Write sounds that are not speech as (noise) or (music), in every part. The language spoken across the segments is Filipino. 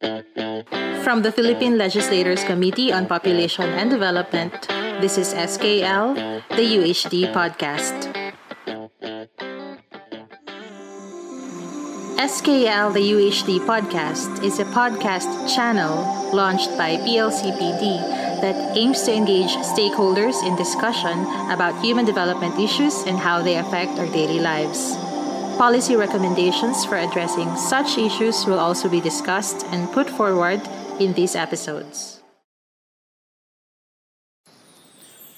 From the Philippine Legislators Committee on Population and Development, this is SKL, the UHD podcast. SKL, the UHD podcast, is a podcast channel launched by PLCPD that aims to engage stakeholders in discussion about human development issues and how they affect our daily lives. Policy recommendations for addressing such issues will also be discussed and put forward in these episodes.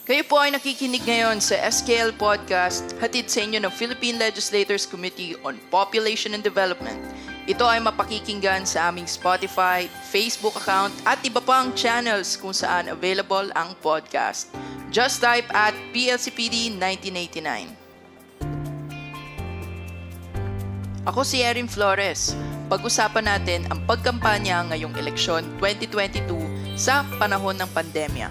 Kayo po ay nakikinig ngayon sa SKL Podcast hatid sa inyo ng Philippine Legislators Committee on Population and Development. Ito ay mapakikinggan sa aming Spotify, Facebook account at iba pang channels kung saan available ang podcast. Just type at PLCPD 1989. Ako si Erin Flores. Pag-usapan natin ang pagkampanya ngayong eleksyon 2022 sa panahon ng pandemya.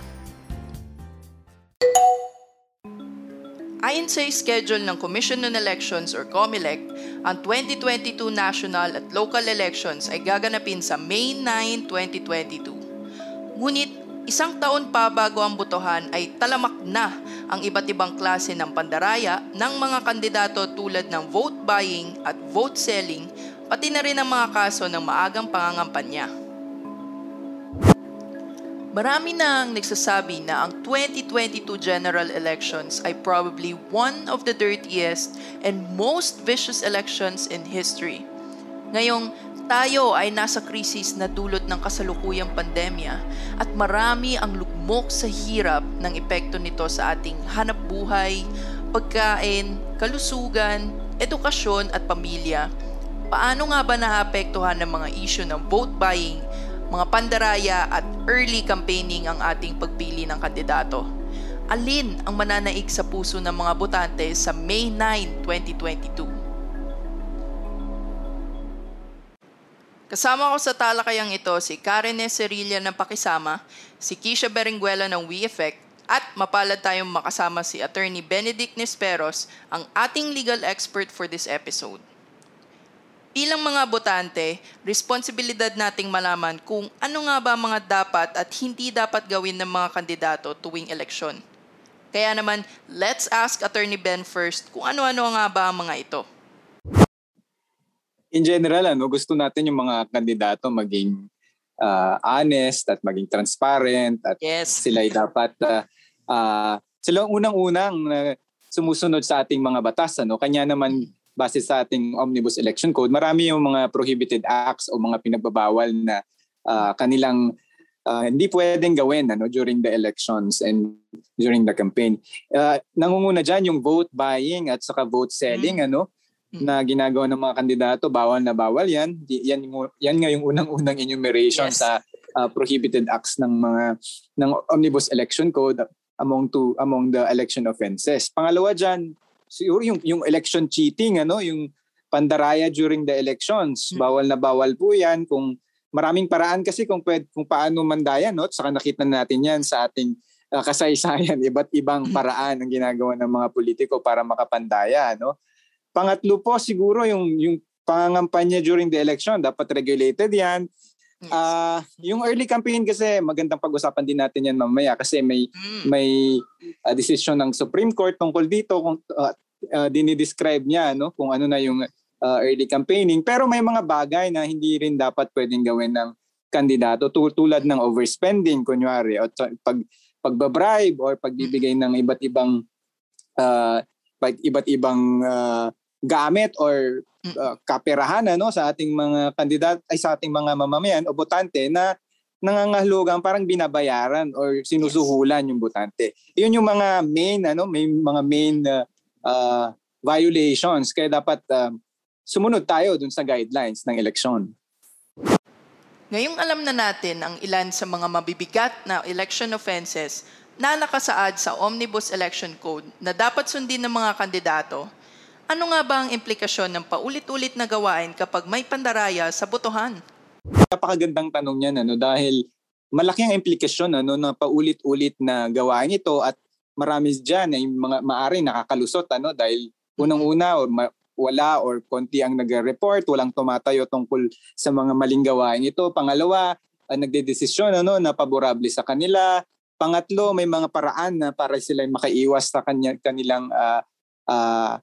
Ayon sa schedule ng Commission on Elections or COMELEC, ang 2022 national at local elections ay gaganapin sa May 9, 2022. Ngunit isang taon pa bago ang botohan ay talamak na ang iba't ibang klase ng pandaraya ng mga kandidato tulad ng vote buying at vote selling, pati na rin ang mga kaso ng maagang pangangampanya. Marami na ang nagsasabi na ang 2022 general elections ay probably one of the dirtiest and most vicious elections in history. Ngayong tayo ay nasa krisis na dulot ng kasalukuyang pandemya at marami ang lugmok sa hirap ng epekto nito sa ating hanap buhay, pagkain, kalusugan, edukasyon at pamilya. Paano nga ba naapektuhan ng mga issue ng vote buying, mga pandaraya at early campaigning ang ating pagpili ng kandidato? Alin ang mananaig sa puso ng mga botante sa May 9, 2022? Kasama ko sa talakayang ito si Karen Cerilla ng Pakisama, si Kisha Berenguela ng WeEffect, at mapalad tayong makasama si Attorney Benedict Nesperos, ang ating legal expert for this episode. Bilang mga botante, responsibilidad nating malaman kung ano nga ba mga dapat at hindi dapat gawin ng mga kandidato tuwing eleksyon. Kaya naman, let's ask Attorney Ben first kung ano-ano nga ba ang mga ito in general, ano, gusto natin yung mga kandidato maging uh, honest at maging transparent at yes. sila ay dapat uh, uh, sila unang-unang uh, sumusunod sa ating mga batas ano kanya naman base sa ating omnibus election code marami yung mga prohibited acts o mga pinagbabawal na uh, kanilang uh, hindi pwedeng gawin ano during the elections and during the campaign uh, nangunguna diyan yung vote buying at saka vote selling mm. ano. Na ginagawa ng mga kandidato, bawal na bawal yan. Yan, yan nga yung unang-unang enumeration yes. sa uh, prohibited acts ng mga ng Omnibus Election Code among to among the election offenses. Pangalawa diyan, siguro yung yung election cheating ano, yung pandaraya during the elections. Hmm. Bawal na bawal po 'yan kung maraming paraan kasi kung pwede, kung paano mandaya no. Saka nakita natin 'yan sa ating uh, kasaysayan, (laughs) iba't ibang hmm. paraan ang ginagawa ng mga politiko para makapandaya no. Pangatlo po siguro yung yung pangangampanya during the election dapat regulated 'yan. Yes. Uh, yung early campaign kasi magandang pag-usapan din natin yan mamaya kasi may mm. may uh, decision ng Supreme Court tungkol dito kung uh, uh, dinidescribe niya no kung ano na yung uh, early campaigning pero may mga bagay na hindi rin dapat pwedeng gawin ng kandidato tulad ng overspending kunyari o pag pagbabribe or pagbibigay ng iba't ibang uh, pag iba't ibang uh, gamit or uh, kaperahan ano sa ating mga kandidat ay sa ating mga mamamayan o botante na nangangahulugan parang binabayaran or sinusuhulan yung botante. Iyon yung mga main ano, may mga main uh, uh, violations kaya dapat uh, sumunod tayo dun sa guidelines ng eleksyon. Ngayong alam na natin ang ilan sa mga mabibigat na election offenses na nakasaad sa Omnibus Election Code na dapat sundin ng mga kandidato, ano nga ba ang implikasyon ng paulit-ulit na gawain kapag may pandaraya sa botohan? Napakagandang tanong niyan ano dahil malaki ang implikasyon ano na paulit-ulit na gawain ito at marami diyan ay mga maari nakakalusot ano dahil unang-una or ma- wala or konti ang nagre-report, walang tumatayo tungkol sa mga maling gawain ito. Pangalawa, uh, nagdedesisyon ano, na paborable sa kanila. Pangatlo, may mga paraan na para sila makaiwas sa kanya, kanilang uh, uh,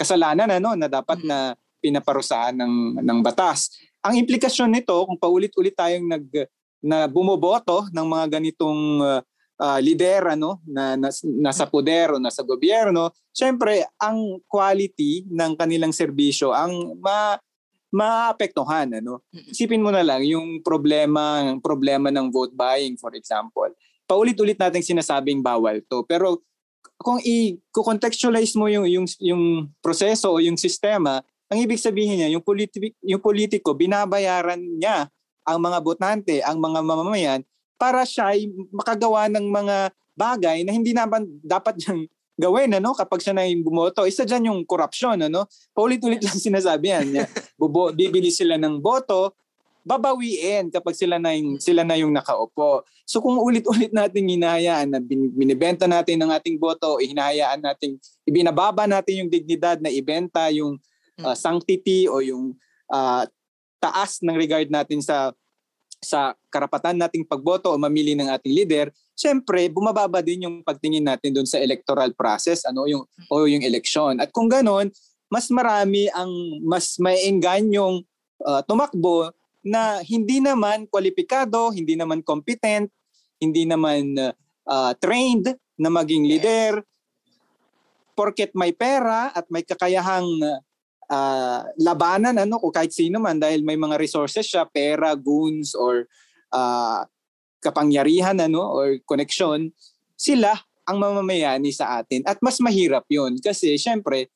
kasalanan ano, na dapat na pinaparusahan ng, ng batas. Ang implikasyon nito, kung paulit-ulit tayong nag, na bumoboto ng mga ganitong uh, uh, lider ano na, na nasa poder o nasa gobyerno, syempre ang quality ng kanilang serbisyo ang ma maapektuhan ano. Isipin mo na lang yung problema problema ng vote buying for example. Paulit-ulit nating sinasabing bawal to pero kung i-contextualize mo yung yung yung proseso o yung sistema, ang ibig sabihin niya yung politiko yung politiko binabayaran niya ang mga botante, ang mga mamamayan para siya ay makagawa ng mga bagay na hindi naman dapat niyang gawin ano? Kapag siya na yung bumoto isa diyan yung corruption ano? Paulit-ulit lang (laughs) sinasabi yan bibili sila ng boto babawiin kapag sila na yung sila na yung nakaupo so kung ulit-ulit nating hinahayaan na binibenta natin ng ating boto hinahayaan nating ibinababa natin yung dignidad na ibenta yung uh, sanctity o yung uh, taas ng regard natin sa sa karapatan nating pagboto o mamili ng ating leader, syempre bumababa din yung pagtingin natin doon sa electoral process, ano yung o yung election. At kung ganoon, mas marami ang mas maenganyong uh, tumakbo na hindi naman kwalipikado, hindi naman competent, hindi naman uh, trained na maging leader porket may pera at may kakayahang uh, labanan ano o kahit sino man dahil may mga resources siya, pera, goons or uh, kapangyarihan ano or connection, sila ang mamamayani sa atin. At mas mahirap 'yun kasi syempre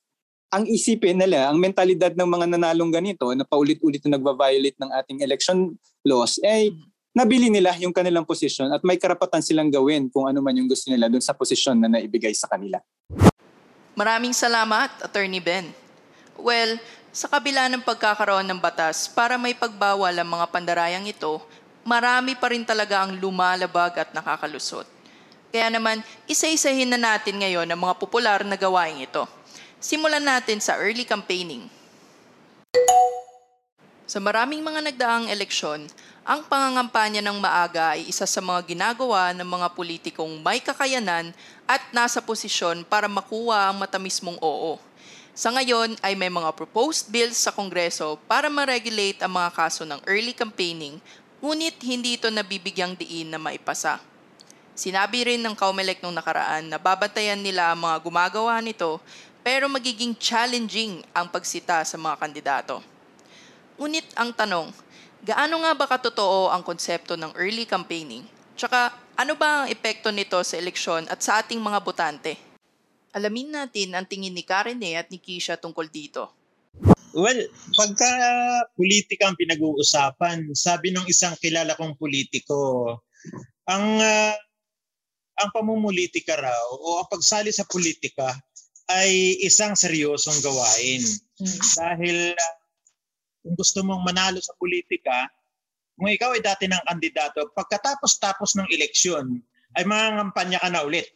ang isipin nila, ang mentalidad ng mga nanalong ganito na paulit-ulit na nagva-violate ng ating election laws ay nabili nila yung kanilang posisyon at may karapatan silang gawin kung ano man yung gusto nila dun sa posisyon na naibigay sa kanila. Maraming salamat, Attorney Ben. Well, sa kabila ng pagkakaroon ng batas para may pagbawal ang mga pandarayang ito, marami pa rin talaga ang lumalabag at nakakalusot. Kaya naman, isa-isahin na natin ngayon ang mga popular na gawain ito. Simulan natin sa early campaigning. Sa maraming mga nagdaang eleksyon, ang pangangampanya ng maaga ay isa sa mga ginagawa ng mga politikong may kakayanan at nasa posisyon para makuha ang matamis mong oo. Sa ngayon ay may mga proposed bills sa Kongreso para ma-regulate ang mga kaso ng early campaigning, ngunit hindi ito nabibigyang diin na maipasa. Sinabi rin ng Kaumelek nung nakaraan na babantayan nila ang mga gumagawa nito pero magiging challenging ang pagsita sa mga kandidato. Ngunit ang tanong, gaano nga ba katotoo ang konsepto ng early campaigning? Tsaka ano ba ang epekto nito sa eleksyon at sa ating mga botante? Alamin natin ang tingin ni Karen at ni Kisha tungkol dito. Well, pagka politika ang pinag-uusapan, sabi ng isang kilala kong politiko, ang uh, ang pamumulitika raw o ang pagsali sa politika ay isang seryosong gawain. Hmm. Dahil uh, kung gusto mong manalo sa politika, kung ikaw ay dati ng kandidato, pagkatapos-tapos ng eleksyon, ay mangangampanya ka na ulit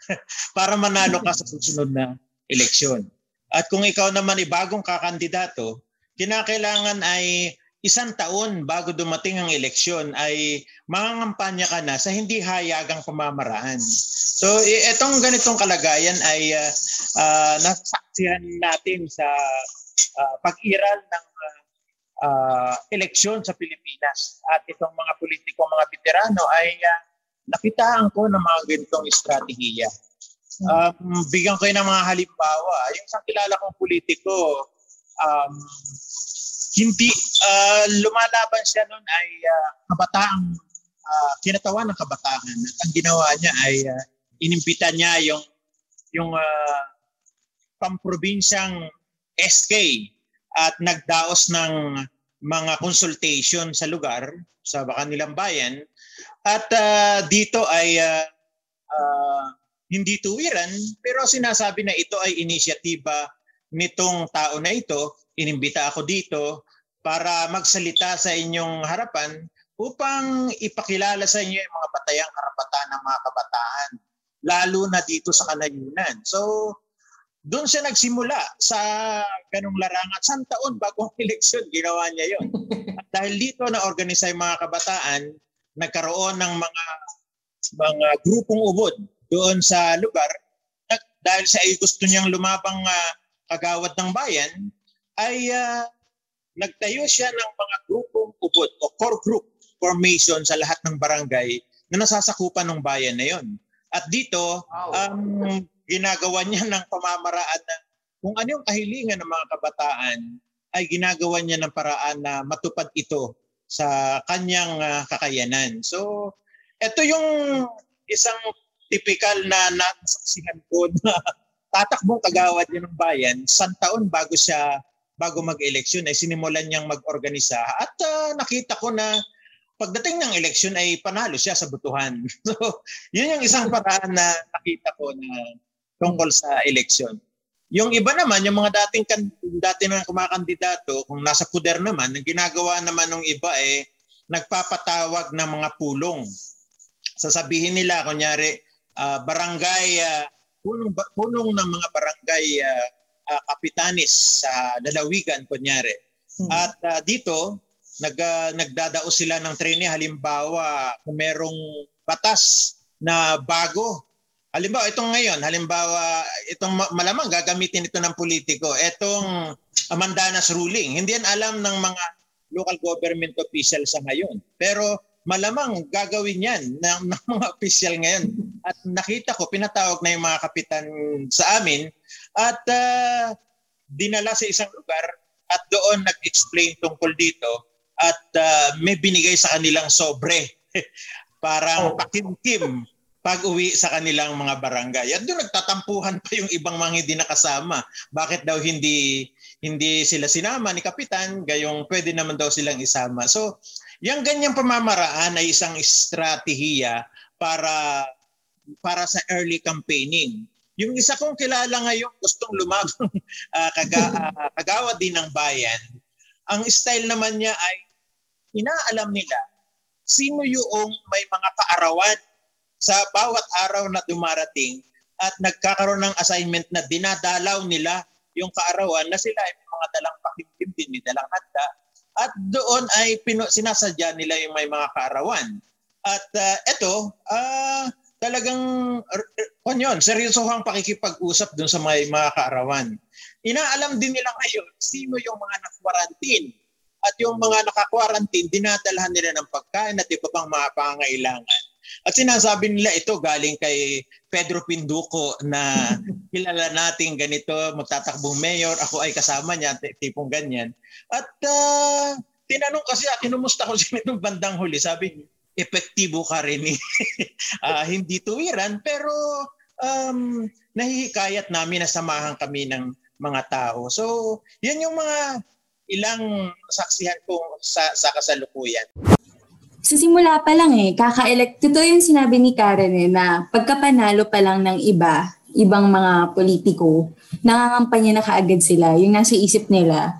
(laughs) para manalo ka sa susunod na eleksyon. At kung ikaw naman ay bagong kakandidato, kinakailangan ay isang taon bago dumating ang eleksyon ay mangangampanya ka na sa hindi hayagang pamamaraan. So itong ganitong kalagayan ay uh, uh, nasaksihan natin sa uh, pag-iral ng uh, eleksyon sa Pilipinas. At itong mga politikong mga veterano ay uh, nakitaan ko ng mga ganitong estratehiya. Um, bigyan ko ng mga halimbawa. Yung sa kilala kong politiko, um, hindi uh, lumalaban siya noon ay uh, kabataang uh, kinatawan ng kabataan. At ang ginawa niya ay uh, inimbita niya yung yung uh, pamprobinsyang SK at nagdaos ng mga consultation sa lugar sa kanilang bayan at uh, dito ay uh, uh, hindi tuwiran pero sinasabi na ito ay inisyatiba nitong tao na ito. Inimbita ako dito para magsalita sa inyong harapan upang ipakilala sa inyo yung mga batayang karapatan ng mga kabataan lalo na dito sa kanayunan. So doon siya nagsimula sa ganong larangan. San taon bago ang (laughs) eleksyon, ginawa niya yon. Dahil dito na-organize yung mga kabataan, nagkaroon ng mga mga grupong ubod doon sa lugar. Dahil siya ay gusto niyang lumabang uh, kagawad ng bayan, ay uh, nagtayo siya ng mga grupong ubod o core group formation sa lahat ng barangay na nasasakupan ng bayan na yon. At dito, um, ginagawa niya ng pamamaraan na kung ano yung kahilingan ng mga kabataan ay ginagawa niya ng paraan na matupad ito sa kanyang uh, kakayanan. So, ito yung isang typical na nasaksihan ko na tatakbong kagawad niya ng bayan san taon bago siya bago mag-eleksyon ay sinimulan niyang mag-organisa at uh, nakita ko na pagdating ng eleksyon ay panalo siya sa butuhan. (laughs) So, yun yung isang paraan na nakita ko na tungkol sa eleksyon. Yung iba naman, yung mga dating kan, dati na kumakandidato, kung nasa puder naman, ang ginagawa naman ng iba eh, nagpapatawag ng mga pulong. Sasabihin nila, kunyari, uh, barangay, uh, punong, punong ng mga barangay uh, uh, kapitanis sa lalawigan, kunyari. Hmm. At uh, dito, nag, uh, nagdadao sila ng training. Halimbawa, kung merong batas na bago Halimbawa, itong ngayon, halimbawa, itong malamang gagamitin ito ng politiko, itong Amandanas ruling, hindi yan alam ng mga local government official sa ngayon. Pero malamang gagawin yan ng, (laughs) ng mga official ngayon. At nakita ko, pinatawag na yung mga kapitan sa amin at uh, dinala sa isang lugar at doon nag-explain tungkol dito at uh, may binigay sa kanilang sobre. (laughs) Parang oh. pakimkim pag-uwi sa kanilang mga barangay. At doon nagtatampuhan pa yung ibang mga hindi nakasama. Bakit daw hindi hindi sila sinama ni kapitan, gayong pwede naman daw silang isama. So, yung ganyang pamamaraan ay isang estratehiya para para sa early campaigning. Yung isa kong kilala ngayon gustong lumabang uh, (laughs) kaga, uh, kagawa din ng bayan. Ang style naman niya ay inaalam nila sino yung may mga kaarawan sa bawat araw na dumarating at nagkakaroon ng assignment na dinadalaw nila yung kaarawan na sila ay mga dalang pakimtim din, dalang handa. At doon ay pino, sinasadya nila yung may mga kaarawan. At uh, ito, uh, talagang uh, yun, seryosohang pakikipag-usap doon sa may mga kaarawan. Inaalam din nila ngayon sino yung mga nakwarantin. At yung mga nakakwarantin, dinadalhan nila ng pagkain at iba pang mga pangangailangan. At sinasabi nila ito galing kay Pedro Pinduco na (laughs) kilala nating ganito, magtatakbong mayor, ako ay kasama niya, tipong ganyan. At uh, tinanong kasi, kinumusta ko (laughs) siya nitong bandang huli, sabi, epektibo ka rin eh. uh, (laughs) hindi tuwiran, pero um, nahihikayat namin na samahan kami ng mga tao. So, yan yung mga ilang saksihan ko sa, sa kasalukuyan sa simula pa lang eh, kaka-elect. Totoo yung sinabi ni Karen eh, na pagkapanalo pa lang ng iba, ibang mga politiko, nangangampanya na kaagad sila. Yung nasa isip nila,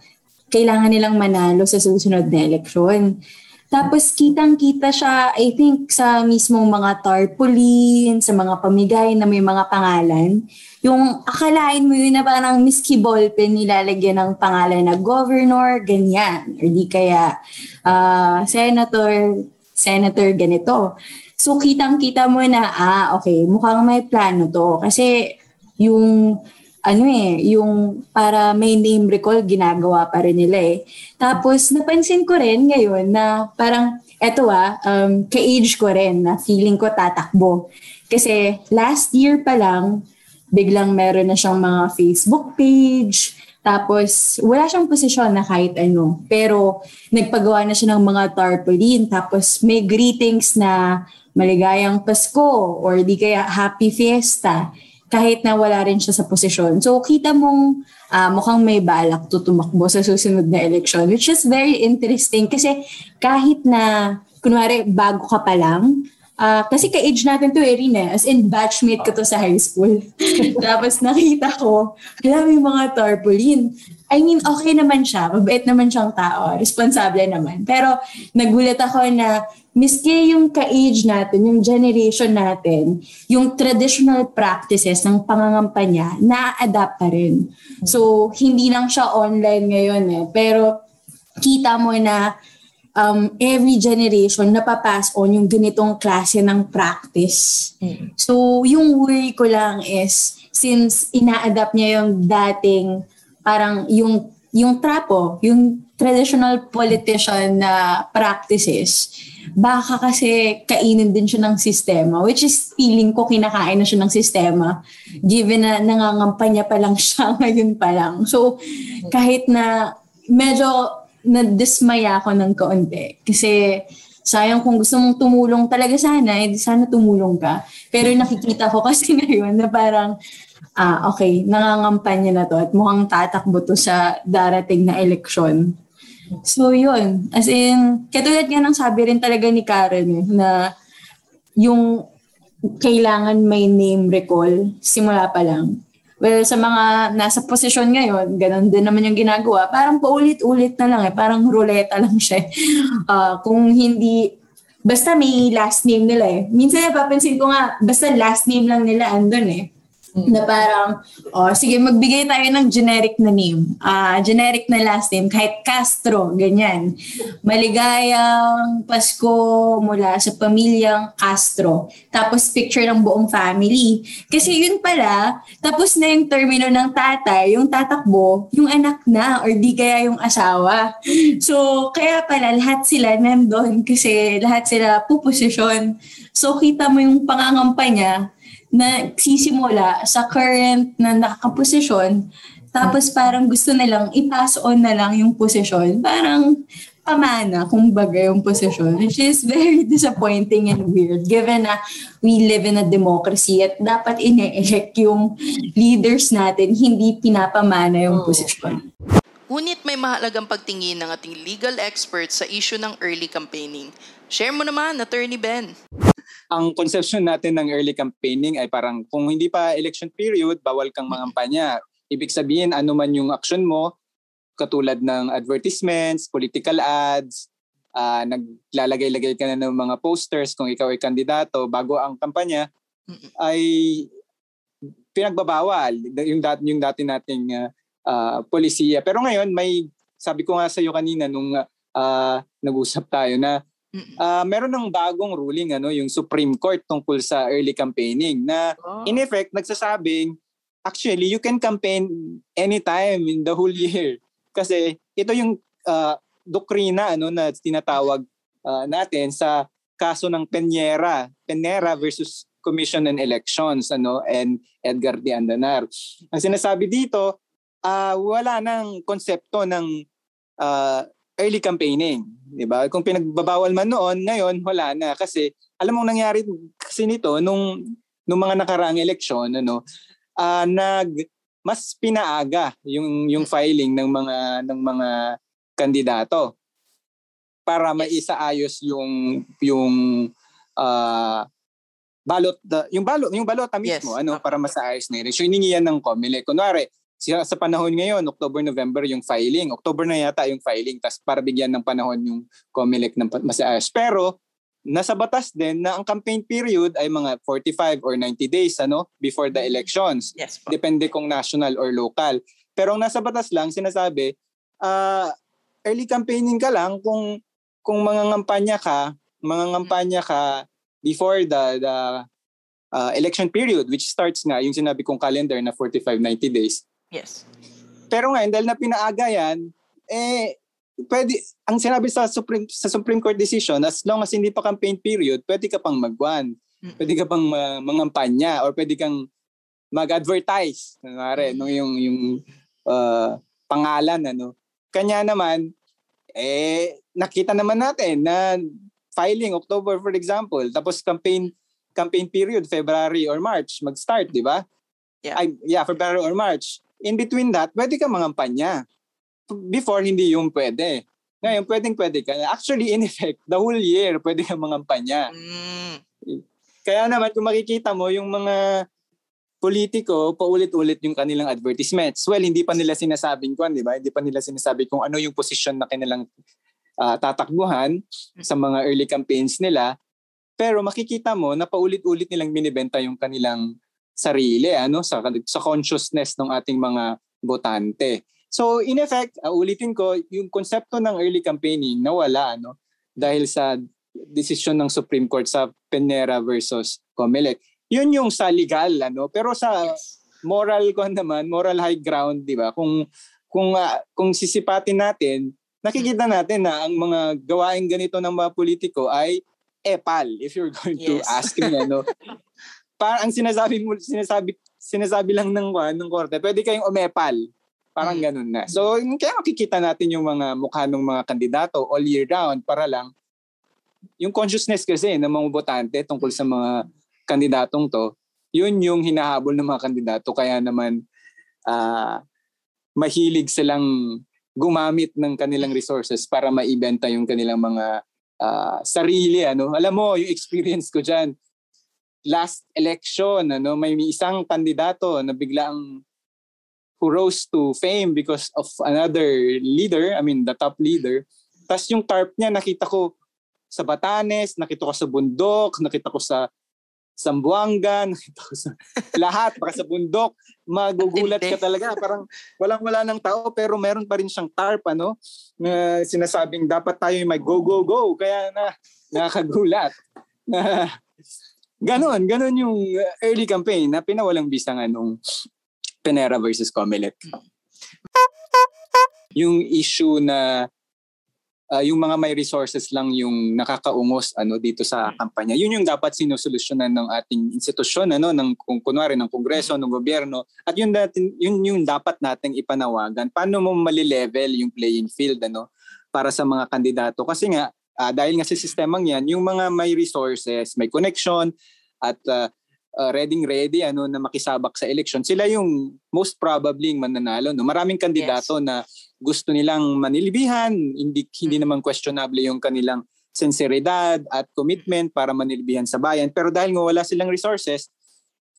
kailangan nilang manalo sa susunod na eleksyon. Tapos kitang-kita siya, I think, sa mismong mga tarpaulin, sa mga pamigay na may mga pangalan. Yung akalain mo yun na parang miski ballpen nilalagyan ng pangalan na governor, ganyan. Or di kaya uh, senator, senator ganito. So kitang-kita mo na, ah, okay, mukhang may plano to. Kasi yung ano eh, yung para may name recall, ginagawa pa rin nila eh. Tapos, napansin ko rin ngayon na parang, eto ah, um, ka-age ko rin na feeling ko tatakbo. Kasi last year pa lang, biglang meron na siyang mga Facebook page, tapos, wala siyang posisyon na kahit ano. Pero, nagpagawa na siya ng mga tarpaulin. Tapos, may greetings na maligayang Pasko or di kaya happy fiesta kahit na wala rin siya sa posisyon. So, kita mong uh, mukhang may balak to tumakbo sa susunod na election, which is very interesting kasi kahit na, kunwari, bago ka pa lang, Ah, kasi ka-age natin to eh, rin eh. As in, batchmate ko to sa high school. (laughs) Tapos nakita ko, alam yung mga tarpaulin. I mean, okay naman siya. Mabait naman siyang tao. Responsable naman. Pero nagulat ako na miski yung ka-age natin, yung generation natin, yung traditional practices ng pangangampanya, na-adapt pa rin. So, hindi lang siya online ngayon eh. Pero kita mo na um, every generation napapass on yung ganitong klase ng practice. Mm. So, yung worry ko lang is, since ina-adapt niya yung dating, parang yung, yung trapo, yung traditional politician na practices, baka kasi kainin din siya ng sistema, which is feeling ko kinakain na siya ng sistema, given na nangangampanya pa lang siya (laughs) ngayon pa lang. So, kahit na medyo nadismaya ako ng kaunti. Kasi sayang kung gusto mong tumulong talaga sana, eh, sana tumulong ka. Pero nakikita ko (laughs) kasi ngayon na parang, ah, okay, nangangampanya na to at mukhang tatakbo to sa darating na eleksyon. So yun, as in, katulad nga ng sabi rin talaga ni Karen eh, na yung kailangan may name recall simula pa lang. Well, sa mga nasa posisyon ngayon, ganun din naman yung ginagawa. Parang paulit-ulit na lang eh. Parang ruleta lang siya. Uh, (laughs) kung hindi, basta may last name nila eh. Minsan napapansin ko nga, basta last name lang nila andun eh. Na parang, oh, sige, magbigay tayo ng generic na name. Ah, generic na last name, kahit Castro, ganyan. Maligayang Pasko mula sa pamilyang Castro. Tapos picture ng buong family. Kasi yun pala, tapos na yung termino ng tatay, yung tatakbo, yung anak na, or di kaya yung asawa. So, kaya pala lahat sila nandun kasi lahat sila puposisyon. So, kita mo yung pangangampanya na sisimula sa current na nakaposisyon, tapos parang gusto nilang i-pass on na lang yung posisyon. Parang pamana, kumbaga yung posisyon, which is very (laughs) disappointing and weird given na we live in a democracy at dapat ine-elect yung leaders natin, hindi pinapamana yung posisyon. Ngunit may mahalagang pagtingin ng ating legal experts sa issue ng early campaigning. Share mo naman, Attorney Ben. Ang conception natin ng early campaigning ay parang kung hindi pa election period, bawal kang mangampanya. Ibig sabihin, ano man yung action mo, katulad ng advertisements, political ads, uh, naglalagay-lagay ka na ng mga posters kung ikaw ay kandidato bago ang kampanya, ay pinagbabawal yung dati, yung dati nating uh, uh, polisiya. Pero ngayon, may, sabi ko nga sa iyo kanina nung uh, nag-usap tayo na Uh, meron ng bagong ruling ano yung Supreme Court tungkol sa early campaigning na oh. in effect nagsasabing actually you can campaign anytime in the whole year. Kasi ito yung uh, doktrina ano na tinatawag uh, natin sa kaso ng Peñera Peñera versus Commission on Elections ano and Edgar de Andanar. Ang sinasabi dito uh, wala nang konsepto ng uh, early campaigning, 'di ba? Kung pinagbabawal man noon, ngayon wala na kasi alam mo nangyari kasi nito nung nung mga nakaraang eleksyon, ano, uh, nag mas pinaaga yung yung filing ng mga ng mga kandidato para maisaayos yung yung uh, balot yung balot yung balota mismo yes. ano para masaayos na eleksyon. Hiningi yan ng COMELEC. Kunwari, sa panahon ngayon, October, November yung filing. October na yata yung filing, tas para bigyan ng panahon yung COMELEC ng masiayos. Pero, nasa batas din na ang campaign period ay mga 45 or 90 days ano before the elections. Yes, po. Depende kung national or local. Pero ang nasa batas lang, sinasabi, uh, early campaigning ka lang kung kung mangangampanya ka, mangangampanya ka before the the uh, election period which starts nga yung sinabi kong calendar na 45 90 days Yes. Pero ngayon, dahil na pinaaga yan, eh, pwede, ang sinabi sa Supreme, sa Supreme Court decision, as long as hindi pa campaign period, pwede ka pang magwan. Pwede ka pang uh, mangampanya or pwede kang mag-advertise. Kunwari, mm. no, yung, yung uh, pangalan, ano. Kanya naman, eh, nakita naman natin na filing October, for example, tapos campaign campaign period February or March mag-start, di ba? Yeah. Ay, yeah, February or March in between that, pwede ka mangampanya. Before, hindi yung pwede. Ngayon, pwedeng pwede ka. Actually, in effect, the whole year, pwede ka mangampanya. Mm. Kaya naman kung makikita mo yung mga politiko, paulit-ulit yung kanilang advertisements. Well, hindi pa nila sinasabing kung, di ba? Hindi pa nila sinasabi kung ano yung posisyon na kanilang uh, tatakbuhan sa mga early campaigns nila. Pero makikita mo na paulit-ulit nilang binibenta yung kanilang sarili ano sa sa consciousness ng ating mga botante. So in effect, uh, ulitin ko, yung konsepto ng early campaigning nawala ano dahil sa desisyon ng Supreme Court sa Penera versus Comelec. Yun yung sa legal ano, pero sa moral ko naman, moral high ground, 'di ba? Kung kung uh, kung sisipatin natin, nakikita natin na ang mga gawain ganito ng mga politiko ay epal if you're going yes. to ask me ano. (laughs) para ang sinasabi mo sinasabi sinasabi lang ng ng korte, pwede kayong umepal. Parang mm. ganun na. So, kaya makikita natin yung mga mukha ng mga kandidato all year round para lang yung consciousness kasi ng mga botante tungkol sa mga kandidatong to, yun yung hinahabol ng mga kandidato. Kaya naman uh, mahilig silang gumamit ng kanilang resources para maibenta yung kanilang mga uh, sarili. Ano? Alam mo, yung experience ko dyan, last election, ano, may isang kandidato na biglang who rose to fame because of another leader, I mean the top leader. Tapos yung tarp niya nakita ko sa Batanes, nakita ko sa bundok, nakita ko sa Sambuanga, (laughs) nakita ko sa lahat, baka sa bundok, magugulat ka talaga. Parang walang-wala ng tao pero meron pa rin siyang tarp, ano, na sinasabing dapat tayo may go, go, go. Kaya na, nakakagulat. (laughs) Ganon, ganon yung early campaign na pinawalang bisa nga nung Penera versus Comelec. Yung issue na uh, yung mga may resources lang yung nakakaungos ano dito sa mm. kampanya. Yun yung dapat sinusolusyonan ng ating institusyon ano ng kung kunwari ng kongreso, ng gobyerno at yun natin yun yung dapat nating ipanawagan. Paano mo mali-level yung playing field ano para sa mga kandidato kasi nga uh, dahil nga sa sistemang yan, yung mga may resources, may connection at uh, uh, ready ready ano na makisabak sa election sila yung most probably mananalo no maraming kandidato yes. na gusto nilang manilbihan hindi hindi mm. naman questionable yung kanilang sinseridad at commitment para manilbihan sa bayan pero dahil nga wala silang resources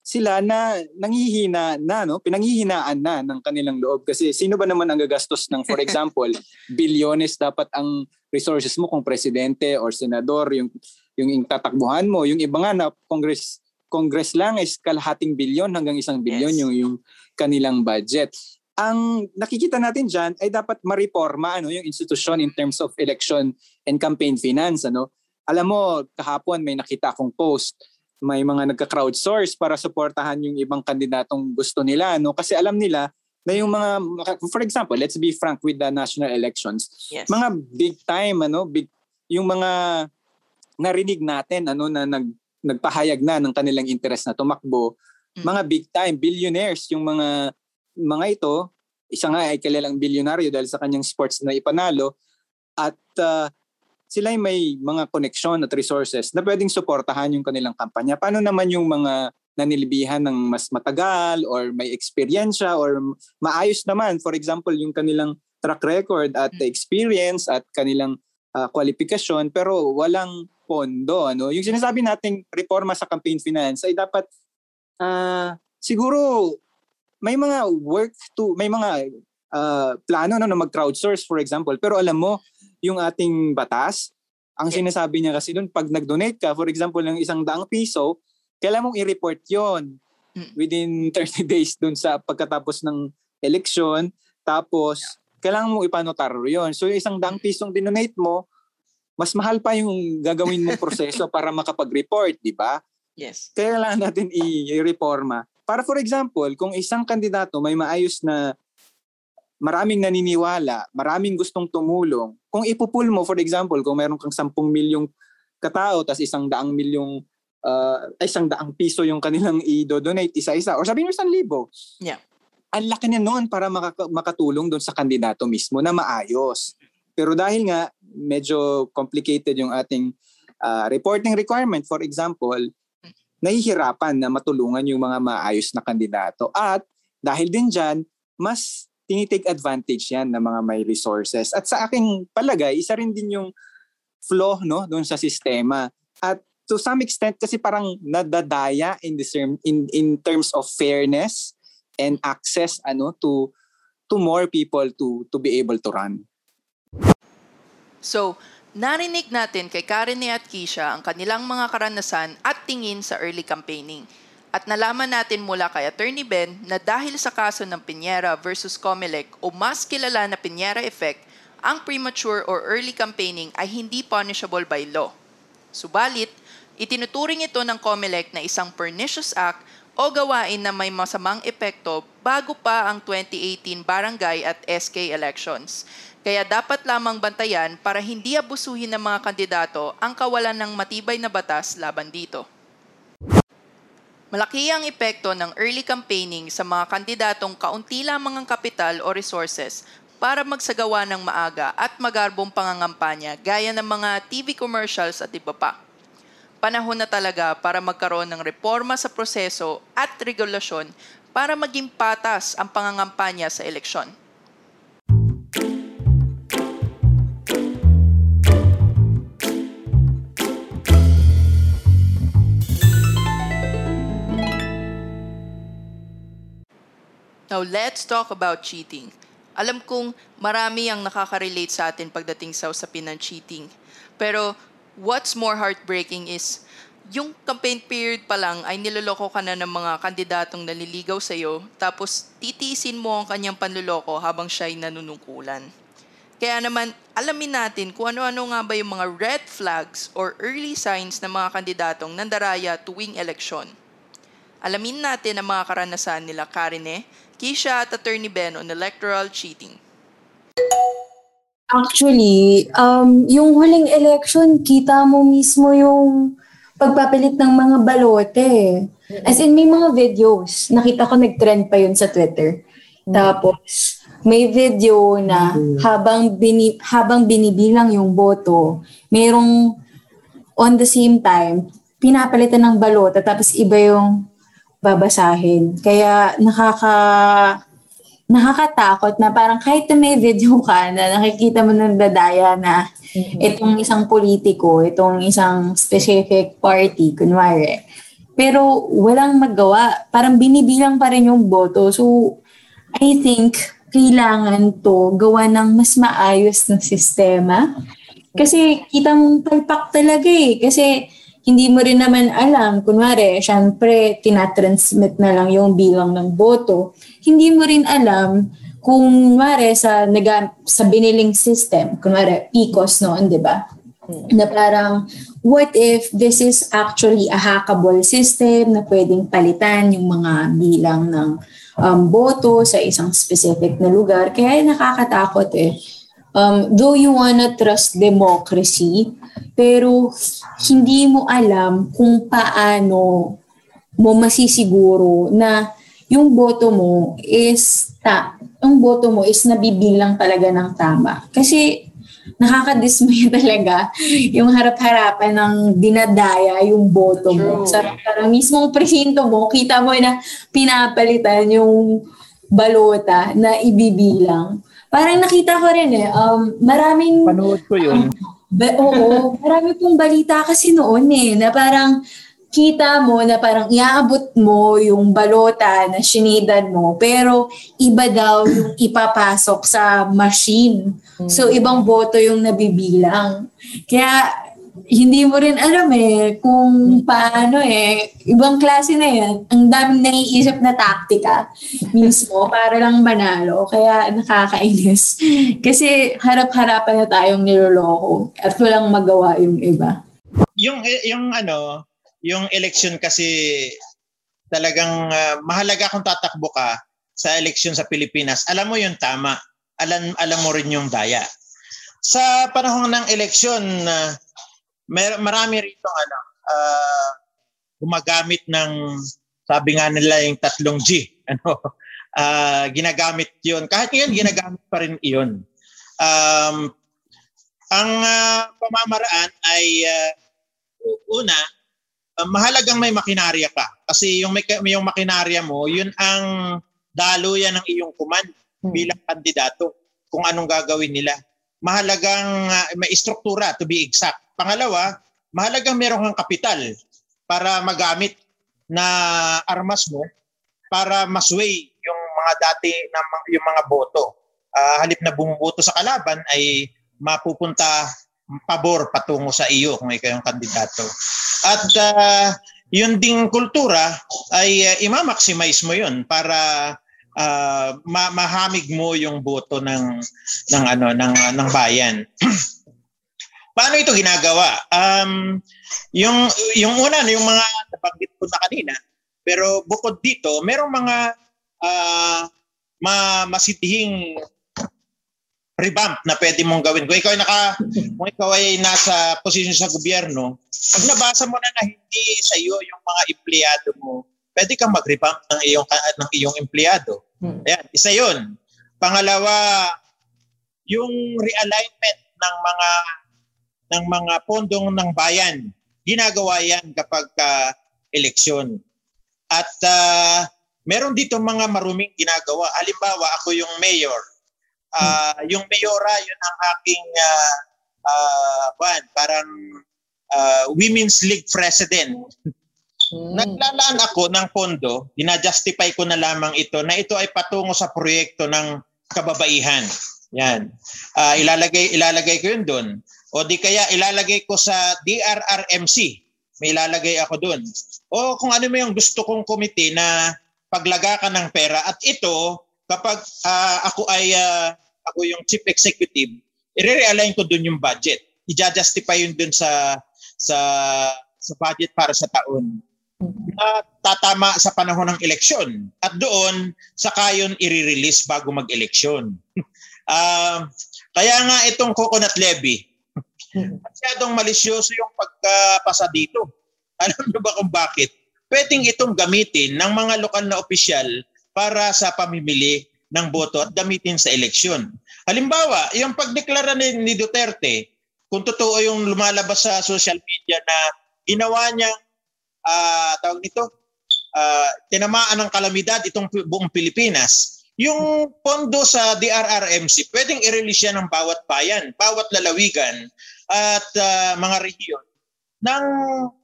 sila na nangihina na no pinanghihinaan na ng kanilang loob kasi sino ba naman ang gagastos ng for (laughs) example bilyones dapat ang resources mo kung presidente or senador yung yung tatakbuhan mo yung iba nga na congress Congress lang is kalahating bilyon hanggang isang bilyon yes. yung, yung kanilang budget. Ang nakikita natin diyan ay dapat ma-reforma ano yung institusyon in terms of election and campaign finance ano. Alam mo kahapon may nakita akong post may mga nagka-crowdsource para suportahan yung ibang kandidatong gusto nila no kasi alam nila na yung mga for example let's be frank with the national elections yes. mga big time ano big yung mga narinig natin ano na nag nagpahayag na ng kanilang interest na tumakbo, mm. mga big time billionaires yung mga mga ito, isa nga ay kilalang bilyonaryo dahil sa kanyang sports na ipanalo at uh, sila ay may mga connection at resources na pwedeng suportahan yung kanilang kampanya. Paano naman yung mga nanilbihan ng mas matagal or may eksperyensya or maayos naman, for example, yung kanilang track record at mm. experience at kanilang uh, kwalifikasyon pero walang pondo. Ano? Yung sinasabi nating reforma sa campaign finance ay dapat uh, siguro may mga work to, may mga uh, plano no, na mag-crowdsource for example. Pero alam mo, yung ating batas, ang sinasabi niya kasi doon, pag nag-donate ka, for example, ng isang daang piso, kailangan mong i-report yon hmm. within (laughs) 30 days doon sa pagkatapos ng election. Tapos, kailangan mong ipanotaryo yon So, yung isang daang pisong dinonate mo, mas mahal pa yung gagawin mong proseso (laughs) para makapag-report, di ba? Yes. Kailangan natin i-reforma. Para for example, kung isang kandidato may maayos na maraming naniniwala, maraming gustong tumulong, kung ipupul mo, for example, kung meron kang 10 milyong katao, tas isang daang milyong, uh, isang daang piso yung kanilang i-donate isa-isa, or sabihin mo isang libo. Yeah. Ang laki niya noon para makaka- makatulong doon sa kandidato mismo na maayos. Pero dahil nga medyo complicated yung ating uh, reporting requirement, for example, nahihirapan na matulungan yung mga maayos na kandidato. At dahil din dyan, mas tinitake advantage yan ng mga may resources. At sa aking palagay, isa rin din yung flaw no, doon sa sistema. At to some extent kasi parang nadadaya in this term, in in terms of fairness and access ano to to more people to to be able to run. So, narinig natin kay Karen at Kisha ang kanilang mga karanasan at tingin sa early campaigning. At nalaman natin mula kay Attorney Ben na dahil sa kaso ng Piñera versus Comelec o mas kilala na Piñera effect, ang premature or early campaigning ay hindi punishable by law. Subalit, itinuturing ito ng COMELEC na isang pernicious act o gawain na may masamang epekto bago pa ang 2018 barangay at SK elections. Kaya dapat lamang bantayan para hindi abusuhin ng mga kandidato ang kawalan ng matibay na batas laban dito. Malaki ang epekto ng early campaigning sa mga kandidatong kaunti lamang ang kapital o resources para magsagawa ng maaga at magarbong pangangampanya gaya ng mga TV commercials at iba pa panahon na talaga para magkaroon ng reforma sa proseso at regulasyon para maging patas ang pangangampanya sa eleksyon. Now let's talk about cheating. Alam kong marami ang nakaka-relate sa atin pagdating sa usapin ng cheating. Pero what's more heartbreaking is yung campaign period pa lang ay niloloko ka na ng mga kandidatong naliligaw sa iyo tapos titiisin mo ang kanyang panloloko habang siya ay nanunungkulan. Kaya naman, alamin natin kung ano-ano nga ba yung mga red flags or early signs ng mga kandidatong nandaraya tuwing eleksyon. Alamin natin ang mga karanasan nila Karine, Kisha at Attorney Ben on electoral cheating. Actually, um, yung huling election, kita mo mismo yung pagpapilit ng mga balote. As in, may mga videos. Nakita ko nag-trend pa yun sa Twitter. Tapos, may video na habang, bini, habang binibilang yung boto, merong on the same time, pinapalitan ng balota tapos iba yung babasahin. Kaya nakaka nakakatakot na parang kahit na may video ka na nakikita mo ng dadaya na mm-hmm. itong isang politiko, itong isang specific party, kunwari. Pero walang magawa. Parang binibilang pa rin yung boto. So, I think kailangan to gawa ng mas maayos na sistema. Kasi kita mong palpak talaga eh. Kasi hindi mo rin naman alam, kunwari, syempre, tinatransmit na lang yung bilang ng boto. Hindi mo rin alam kung, kunwari, sa, naga, sa biniling system, kunwari, PICOS noon, di ba? Na parang, what if this is actually a hackable system na pwedeng palitan yung mga bilang ng um, boto sa isang specific na lugar. Kaya nakakatakot eh. Um, though you wanna trust democracy, pero hindi mo alam kung paano mo masisiguro na yung boto mo is ta, yung boto mo is nabibilang talaga ng tama. Kasi nakakadismaya (laughs) talaga yung harap-harapan ng dinadaya yung boto mo. Sa parang mismong presinto mo, kita mo na pinapalitan yung balota na ibibilang. Parang nakita ko rin eh, um, maraming... Panood ko yun. Ba, oo, marami pong balita kasi noon eh, na parang kita mo na parang iaabot mo yung balota na sinidan mo, pero iba daw yung ipapasok sa machine. So, ibang boto yung nabibilang. Kaya, hindi mo rin alam eh kung paano eh. Ibang klase na yan. Ang daming naiisip na taktika mismo para lang manalo. Kaya nakakainis. (laughs) Kasi harap-harapan na tayong niloloko at walang magawa yung iba. Yung, yung ano, yung election kasi talagang uh, mahalaga kung tatakbo ka sa election sa Pilipinas. Alam mo yung tama. Alam, alam mo rin yung daya. Sa panahon ng election, uh, mer- marami rito ano, uh, gumagamit ng sabi nga nila yung tatlong G. (laughs) Ano, uh, ginagamit 'yon. Kahit ngayon ginagamit pa rin 'yon. Um, ang uh, pamamaraan ay uh, una, uh, mahalagang may makinarya ka. Kasi yung may, yung makinarya mo, yun ang daluyan ng iyong command hmm. bilang kandidato kung anong gagawin nila. Mahalagang uh, may struktura to be exact Pangalawa, mahalagang meron kang kapital para magamit na armas mo para masway yung mga dati na yung mga boto. Uh, halip na bumuboto sa kalaban ay mapupunta pabor patungo sa iyo kung ikaw yung kandidato. At uh, yun ding kultura ay uh, ima-maximize mo yun para uh, ma- mahamig mo yung boto ng ng ano ng ng bayan. (clears throat) Paano ito ginagawa? Um, yung yung una yung mga nabanggit ko na kanina, pero bukod dito, merong mga uh, ma masitihing revamp na pwede mong gawin. Kung ikaw ay naka kung ikaw ay nasa posisyon sa gobyerno, pag nabasa mo na na hindi sa iyo yung mga empleyado mo, pwede kang mag-revamp ng iyong ng iyong empleyado. Hmm. Ayan, isa 'yon. Pangalawa, yung realignment ng mga ng mga pondong ng bayan. Ginagawa 'yan kapag uh, eleksyon. At uh, meron dito mga maruming ginagawa. Halimbawa, ako yung mayor. Uh, yung mayora, yun ang aking uh, uh, parang uh, Women's League President. Hmm. Naglalaan ako ng pondo, dinajustify ko na lamang ito na ito ay patungo sa proyekto ng kababaihan. Yan. Uh, ilalagay ilalagay ko 'yun doon. O di kaya ilalagay ko sa DRRMC. May ilalagay ako doon. O kung ano mo yung gusto kong komite na paglaga ka ng pera at ito kapag uh, ako ay uh, ako yung chief executive, i-realign ko doon yung budget. I-justify yun doon sa sa sa budget para sa taon na tatama sa panahon ng eleksyon. At doon, saka yun i-release bago mag-eleksyon. uh, (laughs) kaya nga itong coconut levy, masyadong malisyoso yung pagkapasa dito. (laughs) Alam niyo ba kung bakit? Pwedeng itong gamitin ng mga lokal na opisyal para sa pamimili ng boto at gamitin sa eleksyon. Halimbawa, yung pagdeklara ni, ni Duterte, kung totoo yung lumalabas sa social media na ginawa niya uh, tawag nito, uh, tinamaan ng kalamidad itong buong Pilipinas. Yung pondo sa DRRMC, pwedeng i-release yan ng bawat bayan, bawat lalawigan at uh, mga rehiyon nang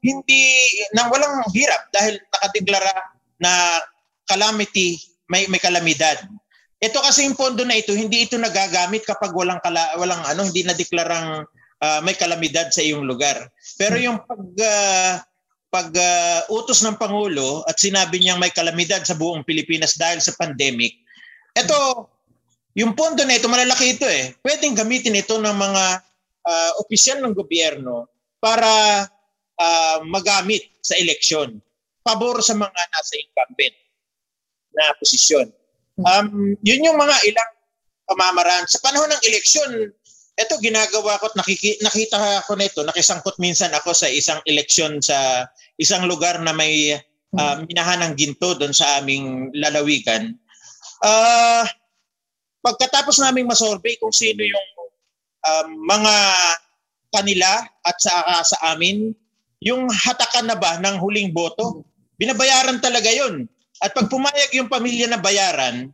hindi nang walang hirap dahil nakadeklara na calamity may may kalamidad. Ito kasi yung pondo na ito, hindi ito nagagamit kapag walang kala, walang ano, hindi na deklarang uh, may kalamidad sa iyong lugar. Pero yung pag uh, pag uh, utos ng Pangulo at sinabi niyang may kalamidad sa buong Pilipinas dahil sa pandemic, ito, yung pondo na ito, malalaki ito eh. Pwedeng gamitin ito ng mga uh, opisyal ng gobyerno para uh, magamit sa eleksyon. Pabor sa mga nasa incumbent na posisyon. Um, yun yung mga ilang pamamaraan. Sa panahon ng eleksyon, ito ginagawa ko at nakiki, nakita ko nito, nakisangkot minsan ako sa isang eleksyon sa isang lugar na may uh, minahan ng ginto doon sa aming lalawigan. Uh, pagkatapos naming masurvey kung sino yung um, mga kanila at sa, uh, sa amin, yung hatakan na ba ng huling boto, binabayaran talaga yon. At pag pumayag yung pamilya na bayaran,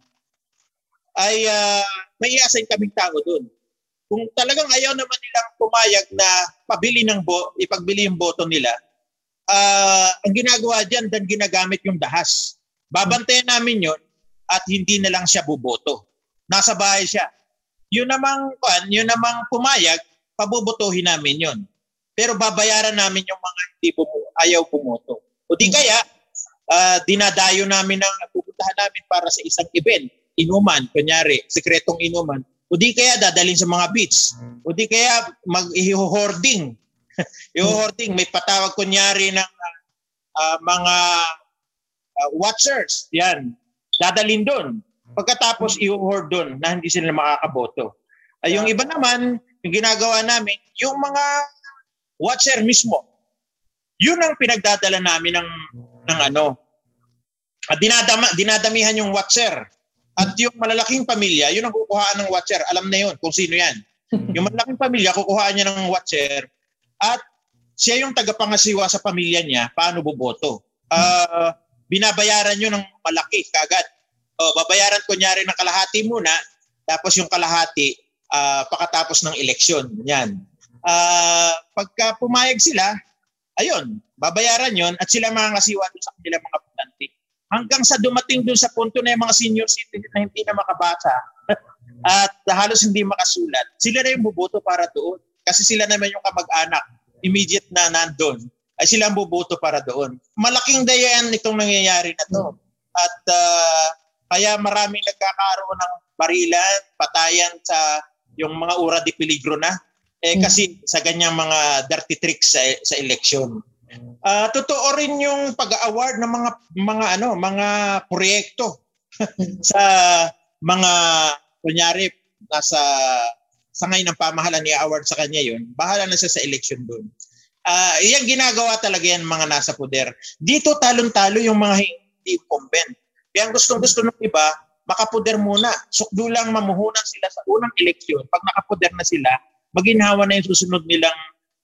ay uh, may i-assign kaming tao doon kung talagang ayaw naman nilang pumayag na pabili ng bo, ipagbili yung boto nila, uh, ang ginagawa diyan dan ginagamit yung dahas. Babantayan namin yon at hindi na lang siya buboto. Nasa bahay siya. Yun namang kan, yun namang pumayag, pabubotohin namin yon. Pero babayaran namin yung mga hindi bumo, ayaw bumoto. O di kaya, uh, dinadayo namin ang pupuntahan namin para sa isang event, inuman, kunyari, sekretong inuman, o di kaya dadalhin sa mga beach. O di kaya mag-hoarding. (laughs) i-hoarding. May patawag kunyari ng uh, mga uh, watchers. Yan. Dadalhin doon. Pagkatapos i-hoard doon na hindi sila makakaboto. Ay, yung iba naman, yung ginagawa namin, yung mga watcher mismo. Yun ang pinagdadala namin ng ng ano. Dinadama, dinadamihan yung watcher. At yung malalaking pamilya, yun ang kukuhaan ng watcher. Alam na yun kung sino yan. (laughs) Yung malalaking pamilya, kukuhaan niya ng watcher. At siya yung tagapangasiwa sa pamilya niya, paano boboto. Uh, binabayaran nyo ng malaki kagad. O, babayaran kunyari ng kalahati muna, tapos yung kalahati uh, pakatapos ng eleksyon. Yan. Uh, pagka pumayag sila, ayun, babayaran yon at sila mga kasiwa doon sa kanilang mga butante. Hanggang sa dumating doon sa punto na yung mga senior citizen na hindi na makabasa (laughs) at halos hindi makasulat, sila na yung buboto para doon. Kasi sila naman yung kamag-anak, immediate na nandun, ay sila ang buboto para doon. Malaking dayan itong nangyayari na to. At uh, kaya maraming nagkakaroon ng barilan, patayan sa yung mga ura di peligro na. Eh hmm. kasi sa ganyang mga dirty tricks sa, sa election. Uh, totoo rin yung pag-award ng mga mga ano, mga proyekto (laughs) sa mga kunyari nasa sa ngayon ng pamahalan ni award sa kanya yon bahala na siya sa election doon. Uh, yan ginagawa talaga yan mga nasa poder. Dito talon-talo yung mga hindi incumbent. Kaya gustong gusto ng iba, makapoder muna. Sukdo lang mamuhunan sila sa unang eleksyon. Pag nakapoder na sila, maginhawa na yung susunod nilang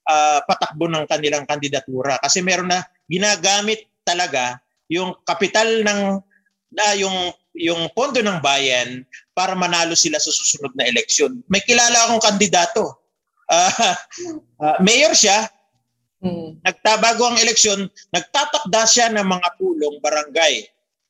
uh, patakbo ng kanilang kandidatura. Kasi meron na ginagamit talaga yung kapital ng na yung yung pondo ng bayan para manalo sila sa susunod na eleksyon. May kilala akong kandidato. Uh, uh, (laughs) mayor siya. Hmm. Nagtabago ang eleksyon, nagtatakda siya ng mga pulong barangay.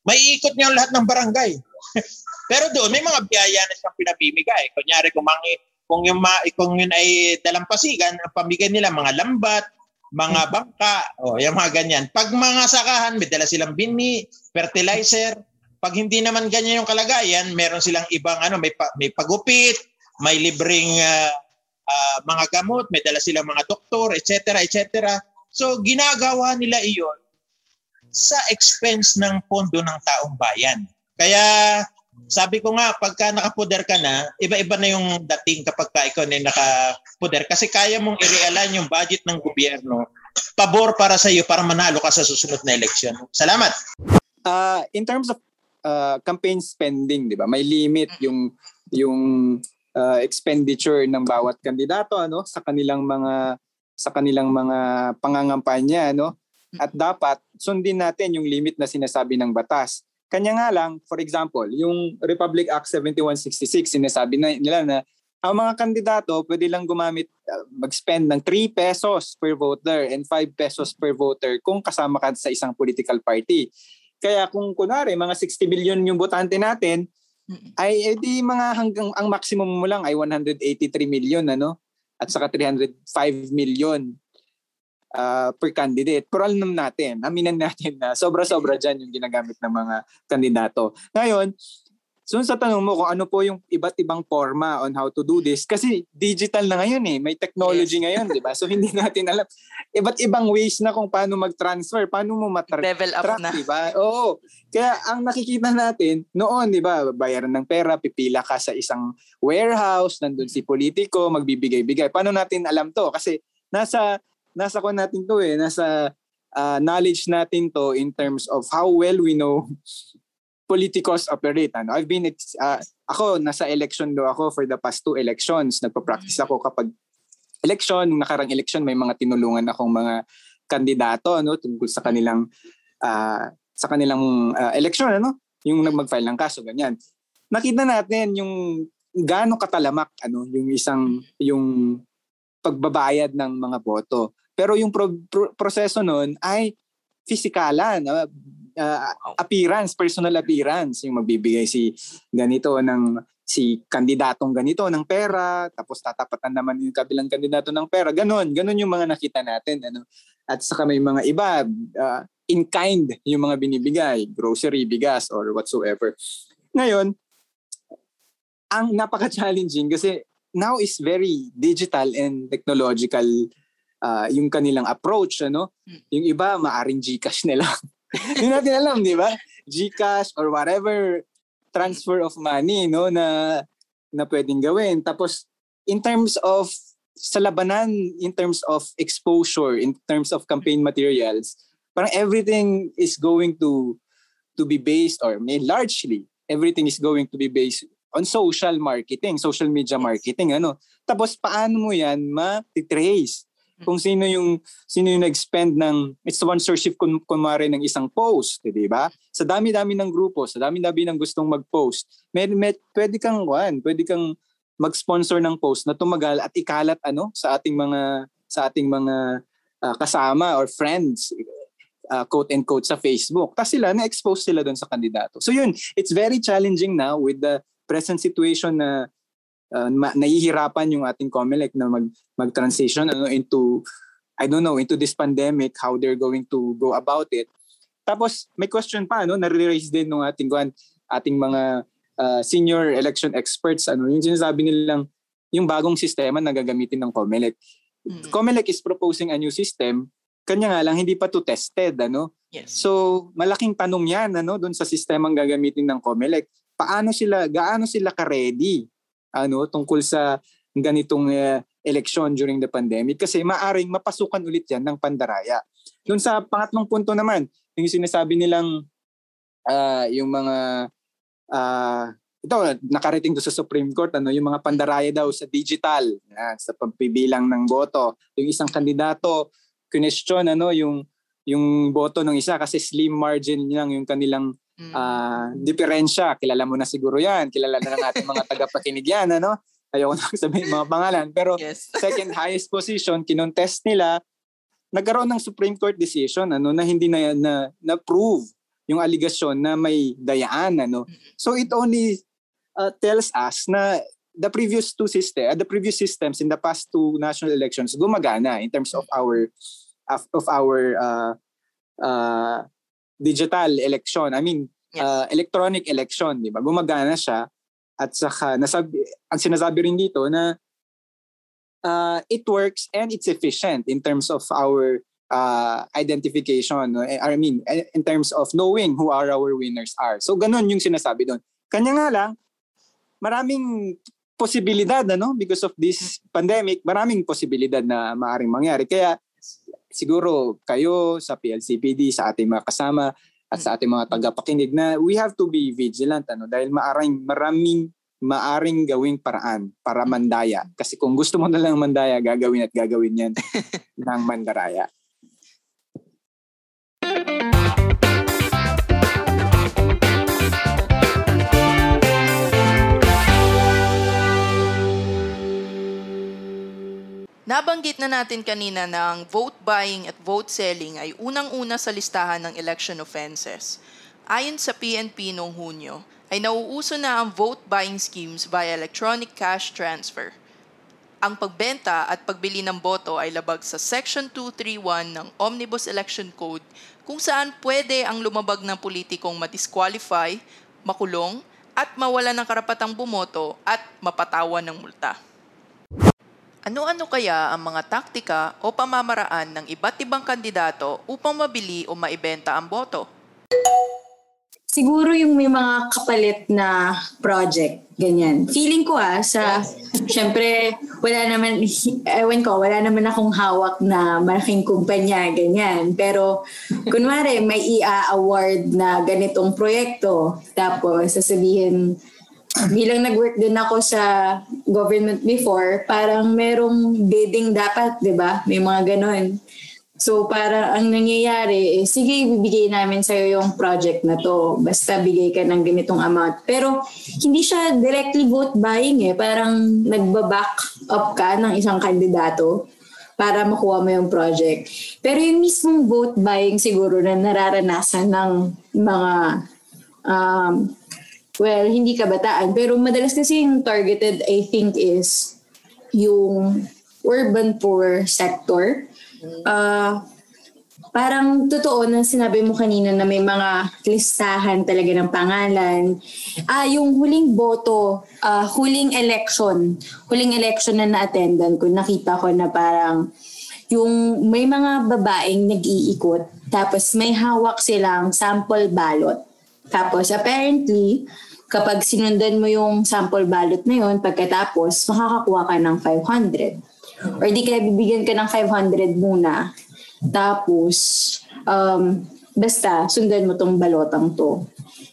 May ikot niya lahat ng barangay. (laughs) Pero doon may mga biyaya na siyang pinabibigay. Kunyari kung mangi, kung yung ma, kung yun ay dalampasigan, ang pamigay nila mga lambat, mga bangka, o oh, yung mga ganyan. Pag mga sakahan, may dala silang bini, fertilizer, pag hindi naman ganyan yung kalagayan, meron silang ibang ano, may pa, may pagupit, may libreng uh, uh, mga gamot, may dala silang mga doktor, etc. etc. So ginagawa nila iyon sa expense ng pondo ng taong bayan. Kaya sabi ko nga, pagka nakapuder ka na, iba-iba na yung dating kapag ka ikaw na nakapuder. Kasi kaya mong i-realign yung budget ng gobyerno pabor para sa iyo para manalo ka sa susunod na eleksyon. Salamat. Uh, in terms of uh, campaign spending, 'di ba? May limit yung yung uh, expenditure ng bawat kandidato ano sa kanilang mga sa kanilang mga pangangampanya ano. At dapat sundin natin yung limit na sinasabi ng batas. Kanya nga lang, for example, yung Republic Act 7166 sinasabi na nila na ang mga kandidato pwede lang gumamit uh, mag-spend ng 3 pesos per voter and 5 pesos per voter kung kasama ka sa isang political party. Kaya kung kunwari mga 60 billion yung botante natin, ay edi mga hanggang ang maximum mo lang ay 183 million ano at saka 305 million uh, per candidate. Pero alam natin, aminan natin na sobra-sobra dyan yung ginagamit ng mga kandidato. Ngayon, So sa tanong mo kung ano po yung iba't ibang forma on how to do this, kasi digital na ngayon eh, may technology yes. ngayon, di ba? So hindi (laughs) natin alam. Iba't ibang ways na kung paano mag-transfer, paano mo matrack, Level up na. di ba? Oo. Kaya ang nakikita natin noon, di ba, bayaran ng pera, pipila ka sa isang warehouse, nandun si politiko, magbibigay-bigay. Paano natin alam to? Kasi nasa nasa ko natin to eh, nasa uh, knowledge natin to in terms of how well we know (laughs) politicos operate. Ano? I've been, uh, ako, nasa election do ako for the past two elections. Nagpa-practice ako kapag election, nung nakarang election, may mga tinulungan akong mga kandidato ano, tungkol sa kanilang uh, sa kanilang uh, election, ano? yung mag-file ng kaso, ganyan. Nakita natin yung gaano katalamak ano yung isang yung pagbabayad ng mga boto. Pero yung pro- pro- proseso noon ay fisikalan, uh, uh, appearance, personal appearance, yung magbibigay si ganito ng si kandidatong ganito ng pera, tapos tatapatan naman yung kabilang kandidato ng pera. Ganon, ganon yung mga nakita natin. Ano? At saka may mga iba, uh, in kind yung mga binibigay, grocery, bigas, or whatsoever. Ngayon, ang napaka-challenging kasi now is very digital and technological uh, yung kanilang approach. Ano? Hmm. Yung iba, maaring Gcash nila. (laughs) Hindi natin alam, di ba? Gcash or whatever transfer of money no na na pwedeng gawin. Tapos in terms of sa labanan, in terms of exposure, in terms of campaign materials, parang everything is going to to be based or may largely everything is going to be based on social marketing, social media marketing ano. Tapos paano mo 'yan ma-trace? Kung sino yung sino yung nag-spend ng it's sponsorship kun kunwari ng isang post, di ba? Sa dami-dami ng grupo, sa dami-dami ng gustong mag-post, may, may pwede kang one, pwede kang mag-sponsor ng post na tumagal at ikalat ano sa ating mga sa ating mga uh, kasama or friends uh, quote and quote sa Facebook. Tapos sila na-expose sila doon sa kandidato. So yun, it's very challenging now with the present situation na uh, ma- nahihirapan yung ating COMELEC na mag mag-transition ano into I don't know into this pandemic how they're going to go about it. Tapos may question pa no, na-raise din ng ating ating mga uh, senior election experts ano, yung sinasabi nilang yung bagong sistema na gagamitin ng COMELEC. Mm-hmm. COMELEC is proposing a new system, kanya nga lang hindi pa to tested ano. Yes. So malaking tanong 'yan ano doon sa sistemang gagamitin ng COMELEC. Paano sila gaano sila ka-ready ano tungkol sa ganitong uh, election during the pandemic kasi maaring mapasukan ulit yan ng pandaraya. Doon sa pangatlong punto naman, yung sinasabi nilang uh, yung mga uh, ito nakarating do sa Supreme Court ano yung mga pandaraya daw sa digital yan, sa pagbibilang ng boto yung isang kandidato question ano yung yung boto ng isa kasi slim margin lang yung kanilang uh, diferensya kilala mo na siguro yan. Kilala na ng ating mga (laughs) tagapakinig yan ano? Ayoko na sabihin mga pangalan, pero yes. (laughs) second highest position, kinontest nila, nagkaroon ng Supreme Court decision ano na hindi na na, na prove yung aligasyon na may dayaan ano. So it only uh, tells us na the previous two system, uh, the previous systems in the past two national elections gumagana in terms of our of, of our uh, uh, digital election. I mean, yes. uh, electronic election, di ba? Gumagana siya at saka, nasabi, ang sinasabi rin dito na uh, it works and it's efficient in terms of our uh, identification. I mean, in terms of knowing who are our winners are. So, ganun yung sinasabi doon. Kanya nga lang, maraming posibilidad, ano? Because of this pandemic, maraming posibilidad na maaring mangyari. Kaya, siguro kayo sa PLCPD, sa ating mga kasama, at sa ating mga tagapakinig na we have to be vigilant ano dahil maaring maraming maaring gawing paraan para mandaya. Kasi kung gusto mo na lang mandaya gagawin at gagawin yan (laughs) ng mandaraya Nabanggit na natin kanina na ang vote buying at vote selling ay unang-una sa listahan ng election offenses. Ayon sa PNP noong Hunyo, ay nauuso na ang vote buying schemes via electronic cash transfer. Ang pagbenta at pagbili ng boto ay labag sa Section 231 ng Omnibus Election Code kung saan pwede ang lumabag ng politikong madisqualify, makulong, at mawala ng karapatang bumoto at mapatawan ng multa. Ano-ano kaya ang mga taktika o pamamaraan ng iba't ibang kandidato upang mabili o maibenta ang boto? Siguro yung may mga kapalit na project, ganyan. Feeling ko ah, sa, syempre, wala naman, ewan ko, wala naman akong hawak na malaking kumpanya, ganyan. Pero, kunwari, may ia-award na ganitong proyekto, tapos sasabihin, (clears throat) bilang nag-work din ako sa government before, parang merong bidding dapat, di ba? May mga ganon. So para ang nangyayari, eh, sige, bibigay namin sa'yo yung project na to. Basta bigay ka ng ganitong amount. Pero hindi siya directly vote buying eh. Parang nagbaback up ka ng isang kandidato para makuha mo yung project. Pero yung mismong vote buying siguro na nararanasan ng mga um, Well, hindi kabataan. Pero madalas kasi yung targeted, I think, is yung urban poor sector. Uh, parang totoo na sinabi mo kanina na may mga listahan talaga ng pangalan. Ah, yung huling boto, uh, huling election, huling election na na-attendan ko, nakita ko na parang yung may mga babaeng nag-iikot tapos may hawak silang sample ballot. Tapos apparently, kapag sinundan mo yung sample ballot na yun, pagkatapos, makakakuha ka ng 500. Or di kaya bibigyan ka ng 500 muna. Tapos, um, basta, sundan mo tong balotang to.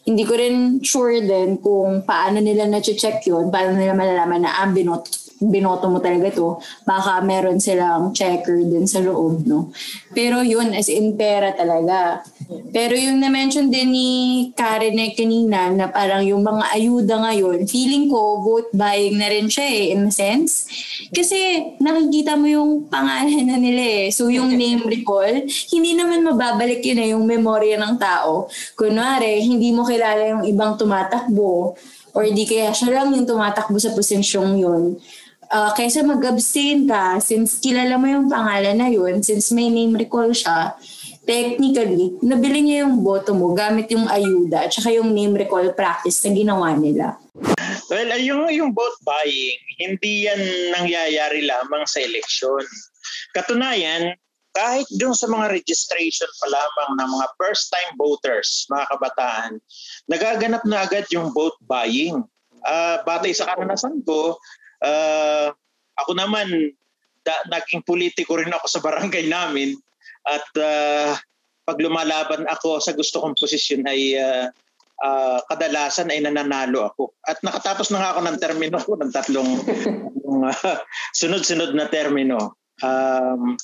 Hindi ko rin sure din kung paano nila na-check yun, paano nila malalaman na ah, binot, binoto mo talaga to. Baka meron silang checker din sa loob, no? Pero yun, as in pera talaga. Pero yung na-mention din ni Karen na kanina na parang yung mga ayuda ngayon, feeling ko vote buying na rin siya eh, in a sense. Kasi nakikita mo yung pangalan na nila eh. So yung name recall, hindi naman mababalik yun eh, yung memorya ng tao. Kunwari, hindi mo kilala yung ibang tumatakbo or di kaya siya lang yung tumatakbo sa posisyong yun. Uh, kaysa mag-abstain ka, since kilala mo yung pangalan na yun, since may name recall siya, technically, nabili niya yung boto mo gamit yung ayuda at saka yung name recall practice na ginawa nila. Well, yung, yung vote buying, hindi yan nangyayari lamang sa eleksyon. Katunayan, kahit doon sa mga registration pa lamang ng mga first-time voters, mga kabataan, nagaganap na agad yung vote buying. Uh, batay sa karanasan ko, uh, ako naman, da, naging politiko rin ako sa barangay namin at uh, pag lumalaban ako sa gusto kong posisyon ay uh, uh, kadalasan ay nananalo ako. At nakatapos na nga ako ng termino ko (laughs) ng tatlong uh, sunod-sunod na termino. Um,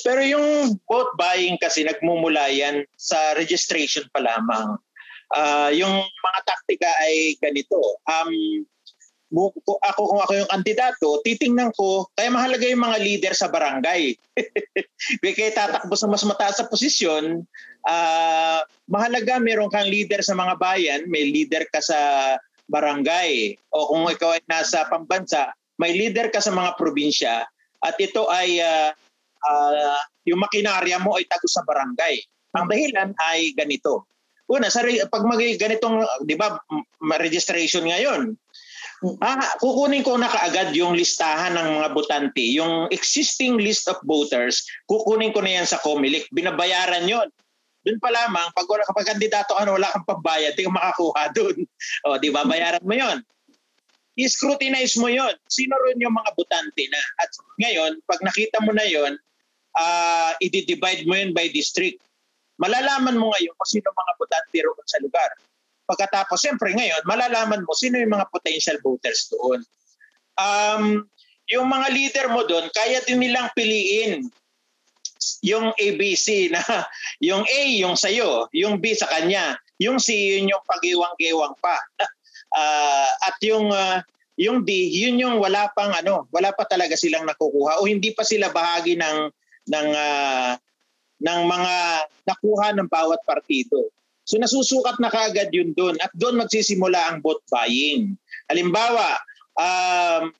pero yung vote buying kasi nagmumula yan sa registration pa lamang. Uh, yung mga taktika ay ganito. Um, ako kung ako yung kandidato, titingnan ko, kaya mahalaga yung mga leader sa barangay. (laughs) kaya tatakbo sa mas mataas sa posisyon, uh, mahalaga meron kang leader sa mga bayan, may leader ka sa barangay. O kung ikaw ay nasa pambansa, may leader ka sa mga probinsya at ito ay uh, uh, yung makinarya mo ay tago sa barangay. Ang dahilan ay ganito. Una, sa pag mag ganitong, 'di ba, registration ngayon, Ah, kukunin ko na kaagad yung listahan ng mga botante, yung existing list of voters, kukunin ko na yan sa Comelec. Binabayaran yon. Doon pa lamang, pag wala kapag kandidato ka wala kang pambayad, di ka makakuha (laughs) doon. O, di ba, bayaran mo yon. I-scrutinize mo yon. Sino rin yung mga botante na? At ngayon, pag nakita mo na yon, uh, i-divide mo yun by district. Malalaman mo ngayon kung sino mga botante roon sa lugar. Pagkatapos, siyempre ngayon, malalaman mo sino yung mga potential voters doon. Um, yung mga leader mo doon, kaya din nilang piliin yung ABC na (laughs) yung A yung sa'yo, yung B sa kanya, yung C yun yung pagiwang-gewang pa. uh, (laughs) at yung uh, yung D, yun yung wala pang ano, wala pa talaga silang nakukuha o hindi pa sila bahagi ng ng uh, ng mga nakuha ng bawat partido. So nasusukat na kaagad yun doon at doon magsisimula ang vote buying. Halimbawa, um,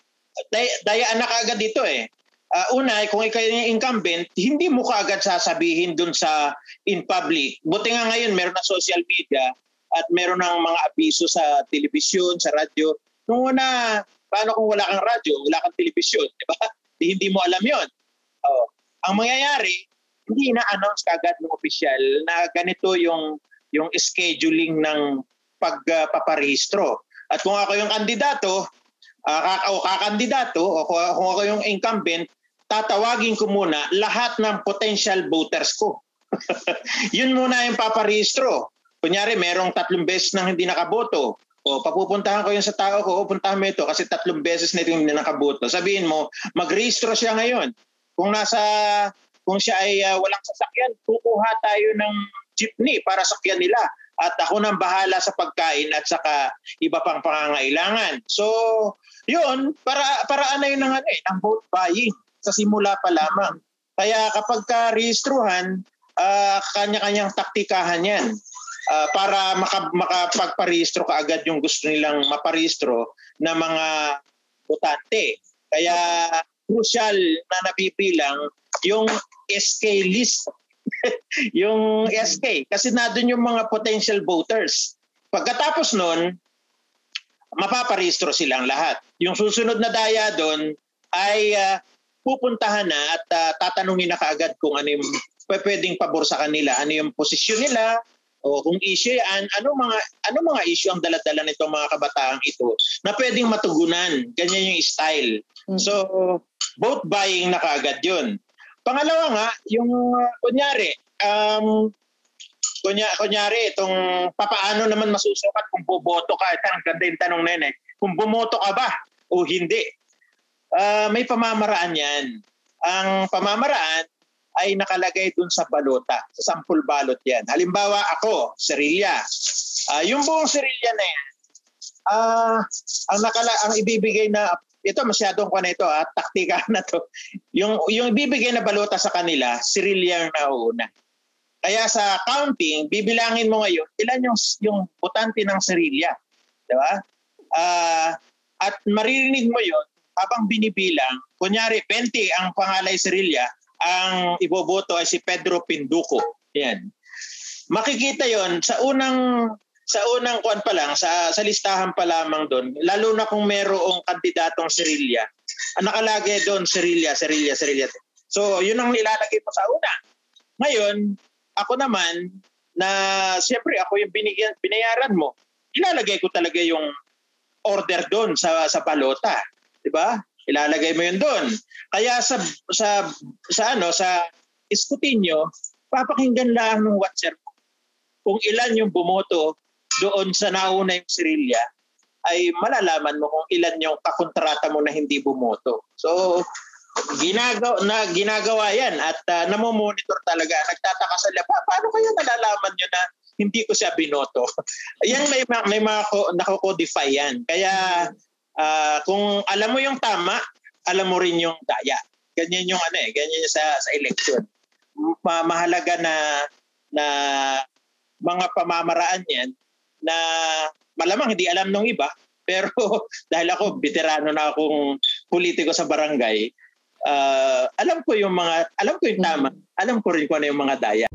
day- dayaan na kaagad dito eh. Uh, una, kung ikaw yung incumbent, hindi mo kaagad sasabihin doon sa in public. Buti nga ngayon meron na social media at meron ng mga abiso sa telebisyon, sa radyo. Nung una, paano kung wala kang radyo, wala kang telebisyon, di ba? (laughs) Di, hindi mo alam yon. Oh. Ang mangyayari, hindi na-announce kagad ng opisyal na ganito yung yung scheduling ng pagpaparehistro. At kung ako yung kandidato, uh, o kakandidato, o kung ako yung incumbent, tatawagin ko muna lahat ng potential voters ko. (laughs) Yun muna yung paparehistro. Kunyari, merong tatlong beses nang hindi nakaboto. O papupuntahan ko yun sa tao ko, o puntahan mo ito kasi tatlong beses na ito hindi nakaboto. Sabihin mo, mag-rehistro siya ngayon. Kung nasa kung siya ay uh, walang sasakyan, kukuha tayo ng jeepney para sakyan nila at ako nang bahala sa pagkain at saka iba pang pangangailangan. So, yun, para para ano yun ng ano eh, ng vote buying sa simula pa lamang. Kaya kapag ka-rehistruhan, uh, kanya-kanyang taktikahan yan uh, para maka, makapagparehistro ka agad yung gusto nilang maparehistro na mga botante. Kaya crucial na nabibilang yung SK list (laughs) yung SK. Kasi na doon yung mga potential voters. Pagkatapos nun, mapaparehistro silang lahat. Yung susunod na daya doon ay uh, pupuntahan na at uh, tatanungin na kaagad kung ano yung pwedeng pabor sa kanila, ano yung posisyon nila, o kung issue yan, ano mga ano mga issue ang daladala nitong mga kabataang ito na pwedeng matugunan. Ganyan yung style. Mm. So, vote buying na kaagad yun. Pangalawa nga, yung uh, kunyari, um, kunya, kunyari, itong papaano naman masusukat kung boboto ka. Ito ang ganda yung tanong nene. Kung bumoto ka ba o hindi. Uh, may pamamaraan yan. Ang pamamaraan ay nakalagay dun sa balota, sa sampul balot yan. Halimbawa ako, serilya. Uh, yung buong serilya na yan, uh, ang, nakala, ang ibibigay na, ito masyadong ko na ito, ah, taktika (laughs) na to. Yung, yung ibibigay na balota sa kanila, serilya ang nauuna. Kaya sa counting, bibilangin mo ngayon, ilan yung, yung butante ng serilya. Di ba? Uh, at maririnig mo yon habang binibilang, kunyari 20 ang pangalay serilya, ang iboboto ay si Pedro Pinduco. Yan. Makikita yon sa unang sa unang kuan pa lang, sa, sa listahan pa lamang doon, lalo na kung merong kandidatong Serilya, ang nakalagay doon, Serilya, Serilya, Serilya. So, yun ang nilalagay mo sa una. Ngayon, ako naman, na siyempre ako yung binigyan, binayaran mo, ilalagay ko talaga yung order doon sa, sa balota. Di ba? Ilalagay mo yun doon. Kaya sa sa sa ano sa iskutinyo, papakinggan lang ng watcher kung ilan yung bumoto doon sa nauna yung Sirilya ay malalaman mo kung ilan yung kakontrata mo na hindi bumoto. So, ginagawa na ginagawa yan at uh, namomonitor talaga. Nagtataka sa pa, paano kaya nalalaman nyo na hindi ko siya binoto? (laughs) yan may may mga nako-codify yan. Kaya uh, kung alam mo yung tama, alam mo rin yung daya. Ganyan yung ano eh, ganyan yung sa sa election. Ma- mahalaga na na mga pamamaraan yan na malamang hindi alam ng iba pero (laughs) dahil ako veterano na akong politiko sa barangay uh, alam ko yung mga alam ko yung tama alam ko rin kung ano yung mga daya.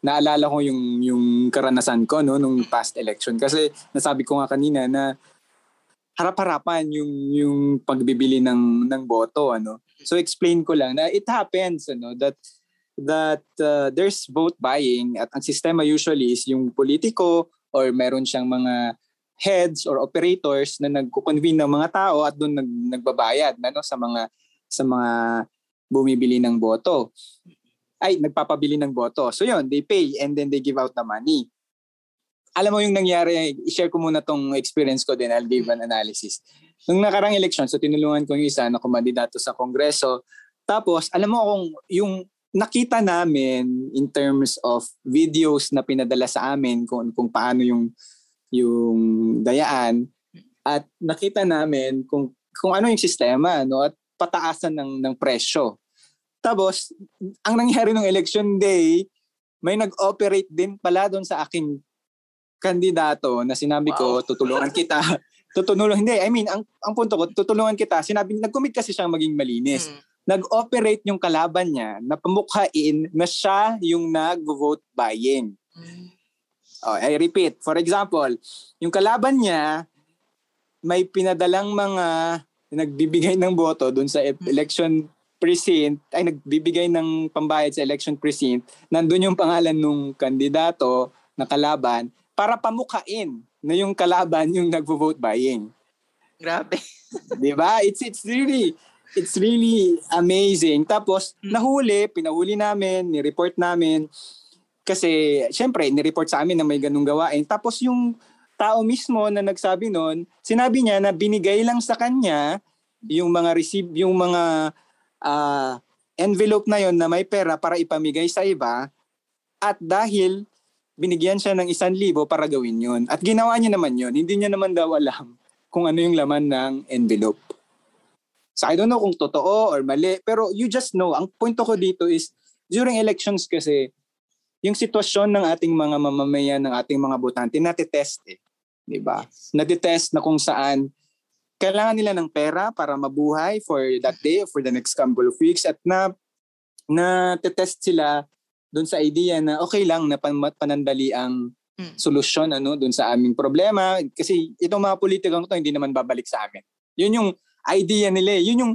Naalala ko yung yung karanasan ko no nung past election. Kasi nasabi ko nga kanina na harap-harapan yung yung pagbibili ng ng boto ano. So explain ko lang na it happens ano that that uh, there's vote buying at ang sistema usually is yung politiko or meron siyang mga heads or operators na nagko-convene ng mga tao at doon nag, nagbabayad ano sa mga sa mga bumibili ng boto. Ay, nagpapabili ng boto. So yun, they pay and then they give out the money alam mo yung nangyari, i-share ko muna tong experience ko din, I'll give an analysis. Nung nakarang election, so tinulungan ko yung isa na kumandidato sa kongreso. Tapos, alam mo kung yung nakita namin in terms of videos na pinadala sa amin kung, kung paano yung yung dayaan at nakita namin kung kung ano yung sistema no at pataasan ng ng presyo. Tapos ang nangyari nung election day, may nag-operate din pala doon sa aking kandidato na sinabi wow. ko, tutulungan kita. tutulungan, hindi, I mean, ang, ang punto ko, tutulungan kita, sinabi, nag-commit kasi siyang maging malinis. Hmm. Nag-operate yung kalaban niya na pamukhain na siya yung nag-vote buying. Hmm. Oh, I repeat, for example, yung kalaban niya, may pinadalang mga nagbibigay ng boto doon sa hmm. election precinct, ay nagbibigay ng pambayad sa election precinct, nandun yung pangalan ng kandidato na kalaban, para pamukain na yung kalaban yung nagvo-vote buying. Grabe. 'Di ba? It's it's really it's really amazing. Tapos hmm. nahuli, pinahuli namin, ni-report namin kasi syempre ni-report sa amin na may ganung gawain. Tapos yung tao mismo na nagsabi noon, sinabi niya na binigay lang sa kanya yung mga receive yung mga uh, envelope na yon na may pera para ipamigay sa iba at dahil binigyan siya ng isang libo para gawin yun. At ginawa niya naman yun. Hindi niya naman daw alam kung ano yung laman ng envelope. So I don't know kung totoo or mali, pero you just know. Ang punto ko dito is, during elections kasi, yung sitwasyon ng ating mga mamamayan, ng ating mga botante, natitest eh. Di ba? Natitest na kung saan kailangan nila ng pera para mabuhay for that day, for the next couple of weeks, at na na test sila doon sa idea na okay lang na panandali ang mm. solusyon ano doon sa aming problema kasi itong mga politikang to hindi naman babalik sa amin. Yun yung idea nila, eh. yun yung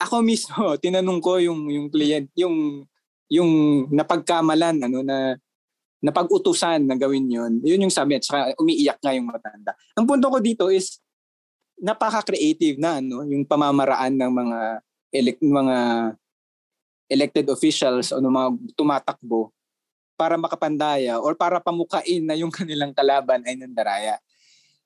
ako mismo (laughs) tinanong ko yung yung client, yung yung napagkamalan ano na napag-utusan na gawin yun. Yun yung sabi at saka umiiyak nga yung matanda. Ang punto ko dito is napaka-creative na ano yung pamamaraan ng mga elect mga elected officials o ng mga tumatakbo para makapandaya or para pamukain na yung (laughs) kanilang kalaban ay nandaraya.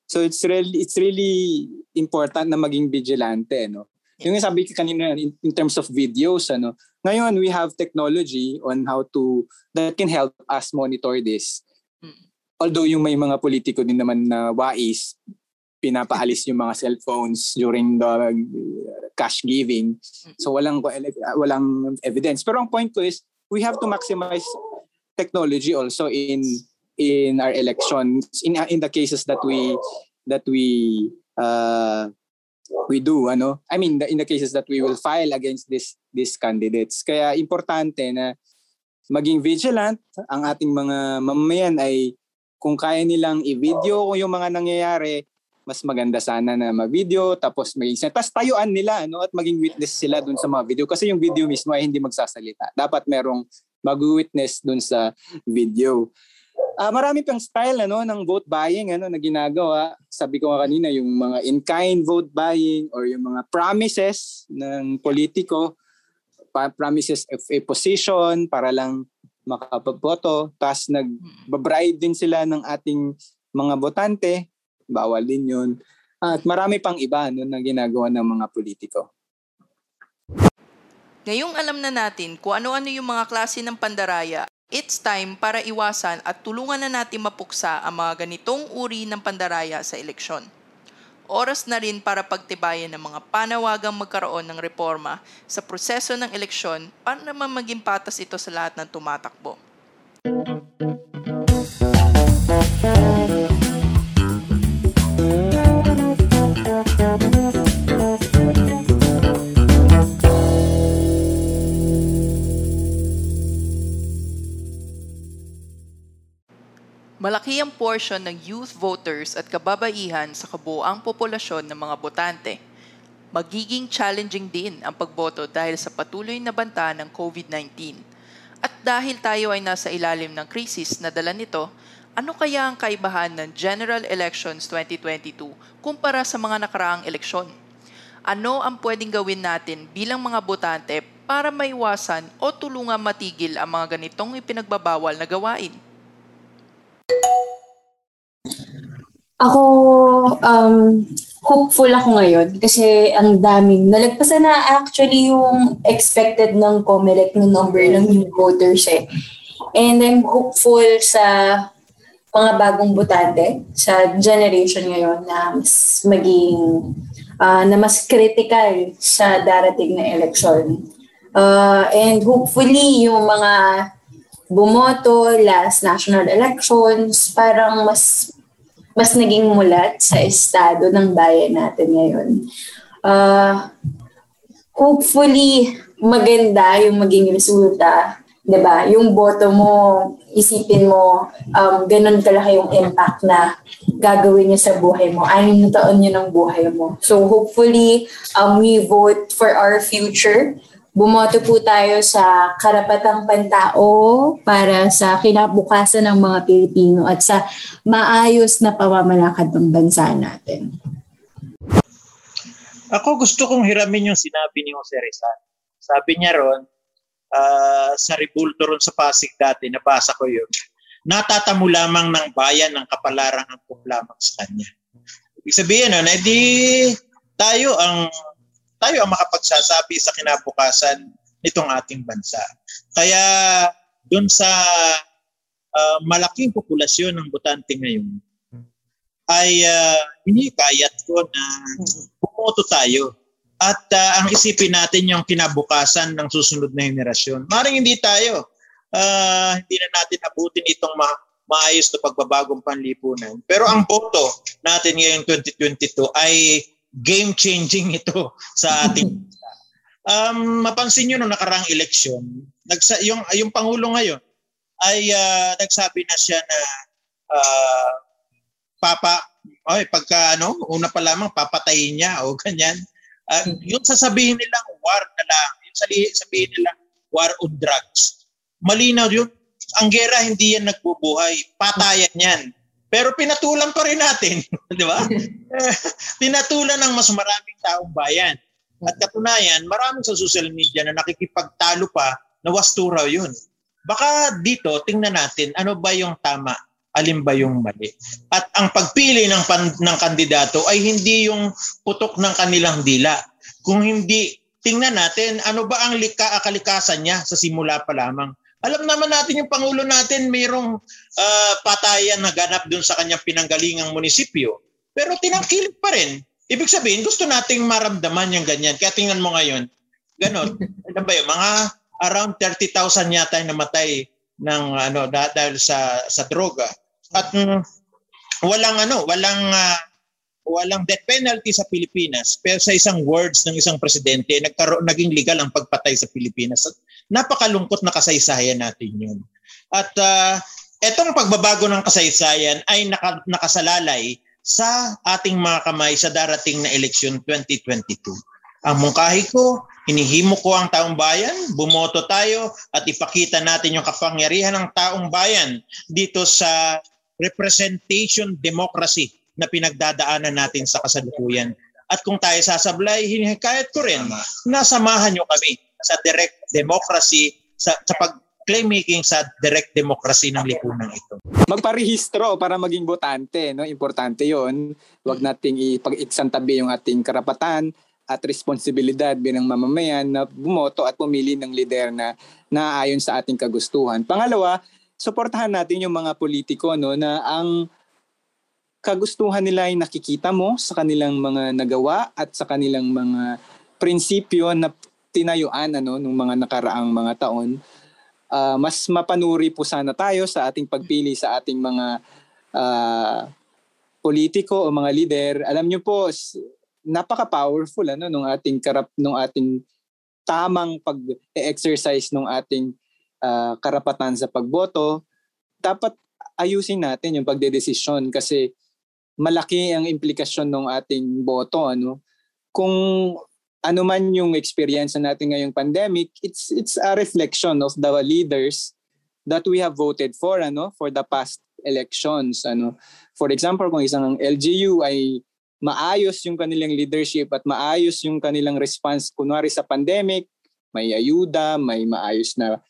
So it's really it's really important na maging vigilante no. Yung sabi ko kanina in, in terms of videos, ano, ngayon we have technology on how to, that can help us monitor this. Mm. Although yung may mga politiko din naman na wais, pinapaalis yung mga cellphones during the uh, cash giving. So walang walang evidence. Pero ang point ko is we have to maximize technology also in in our elections in in the cases that we that we uh, we do ano? I mean in the cases that we will file against this these candidates. Kaya importante na maging vigilant ang ating mga mamamayan ay kung kaya nilang i-video kung yung mga nangyayari mas maganda sana na ma-video tapos maging tapos tayuan nila no at maging witness sila dun sa mga video. Kasi yung video mismo ay hindi magsasalita. Dapat merong mag-witness dun sa video Uh, marami pang style ano ng vote buying ano na ginagawa. Sabi ko nga kanina yung mga in-kind vote buying or yung mga promises ng politiko, promises of a position para lang makapaboto, tapos nag-bribe din sila ng ating mga botante, bawal din yun. At marami pang iba no, na ginagawa ng mga politiko. Ngayong alam na natin kung ano-ano yung mga klase ng pandaraya It's time para iwasan at tulungan na natin mapuksa ang mga ganitong uri ng pandaraya sa eleksyon. Oras na rin para pagtibayan ng mga panawagang magkaroon ng reforma sa proseso ng eleksyon para naman maging patas ito sa lahat ng tumatakbo. Malaki ang portion ng youth voters at kababaihan sa kabuoang populasyon ng mga botante. Magiging challenging din ang pagboto dahil sa patuloy na banta ng COVID-19. At dahil tayo ay nasa ilalim ng krisis na dala nito, ano kaya ang kaibahan ng General Elections 2022 kumpara sa mga nakaraang eleksyon? Ano ang pwedeng gawin natin bilang mga botante para maiwasan o tulungan matigil ang mga ganitong ipinagbabawal na gawain? Ako, um, hopeful ako ngayon kasi ang daming, nalagpasan na actually yung expected ng COMELEC ng number ng new voters eh. And I'm hopeful sa mga bagong butante sa generation ngayon na mas maging uh, na mas critical sa darating na election. Uh, and hopefully yung mga bumoto last national elections parang mas mas naging mulat sa estado ng bayan natin ngayon. Uh, hopefully, maganda yung maging resulta. ba? Yung boto mo, isipin mo, um, ganun kalaki yung impact na gagawin niya sa buhay mo. Anim na taon niya ng buhay mo. So hopefully, um, we vote for our future bumoto po tayo sa karapatang pantao para sa kinabukasan ng mga Pilipino at sa maayos na pamamalakad ng bansa natin. Ako gusto kong hiramin yung sinabi ni Jose Rizal. Sabi niya ron, uh, sa rebulto ron sa Pasig dati, nabasa ko yun, natatamo lamang ng bayan ng kapalaran ang lamang sa kanya. Ibig sabihin, no, na di tayo ang tayo ang makapagsasabi sa kinabukasan nitong ating bansa. Kaya doon sa uh, malaking populasyon ng botante ngayon, ay uh, hinikayat ko na pumoto tayo at uh, ang isipin natin yung kinabukasan ng susunod na henerasyon. Maring hindi tayo, uh, hindi na natin abutin itong ma- maayos na pagbabagong panlipunan. Pero ang boto natin ngayong 2022 ay game-changing ito (laughs) sa ating Um, mapansin niyo nung nakaraang eleksyon, nagsa, yung, yung Pangulo ngayon ay uh, nagsabi na siya na uh, papa, ay, pagka ano, una pa lamang papatayin niya o ganyan. Uh, yung sasabihin nilang war na lang, yung sabihin nila war on drugs. Malinaw yun. Ang gera hindi yan nagbubuhay. Patayan yan. Pero pinatulan pa rin natin, (laughs) di ba? (laughs) (laughs) pinatulan ng mas maraming taong bayan. At katunayan, marami sa social media na nakikipagtalo pa na wasto raw yun. Baka dito, tingnan natin ano ba yung tama, alin ba yung mali. At ang pagpili ng, pan, ng kandidato ay hindi yung putok ng kanilang dila, kung hindi tingnan natin ano ba ang lika kalikasan niya sa simula pa lamang. Alam naman natin yung Pangulo natin mayroong uh, patayan na ganap dun sa kanyang pinanggalingang munisipyo. Pero tinangkilik pa rin. Ibig sabihin, gusto nating maramdaman yung ganyan. Kaya tingnan mo ngayon, ganon. (laughs) ano ba yun? Mga around 30,000 yata yung namatay ng ano dahil sa sa droga. At mm, walang ano, walang uh, walang death penalty sa Pilipinas. Pero sa isang words ng isang presidente, nagkaroon naging legal ang pagpatay sa Pilipinas. At napakalungkot na kasaysayan natin 'yun. At uh, etong pagbabago ng kasaysayan ay naka, nakasalalay sa ating mga kamay sa darating na eleksyon 2022. Ang mungkahi ko, hinihimo ko ang taong bayan, bumoto tayo at ipakita natin yung kapangyarihan ng taong bayan dito sa representation democracy na pinagdadaanan natin sa kasalukuyan. At kung tayo sasablay, hinihikayat ko rin na samahan nyo kami sa direct democracy sa, sa pag claim-making sa direct democracy ng lipunan ito. Magparehistro para maging botante, no? Importante 'yon. Huwag nating ipag-iksantabi yung ating karapatan at responsibilidad bilang mamamayan na bumoto at pumili ng lider na naayon sa ating kagustuhan. Pangalawa, suportahan natin yung mga politiko no na ang kagustuhan nila ay nakikita mo sa kanilang mga nagawa at sa kanilang mga prinsipyo na tinayuan ano nung mga nakaraang mga taon uh, mas mapanuri po sana tayo sa ating pagpili sa ating mga uh, politiko o mga leader. Alam niyo po, napaka-powerful ano nung ating karap nung ating tamang pag-exercise nung ating uh, karapatan sa pagboto. Dapat ayusin natin yung pagdedesisyon kasi malaki ang implikasyon ng ating boto ano. Kung ano man yung experience natin ngayong pandemic, it's it's a reflection of the leaders that we have voted for ano for the past elections ano. For example, kung isang LGU ay maayos yung kanilang leadership at maayos yung kanilang response kunwari sa pandemic, may ayuda, may maayos na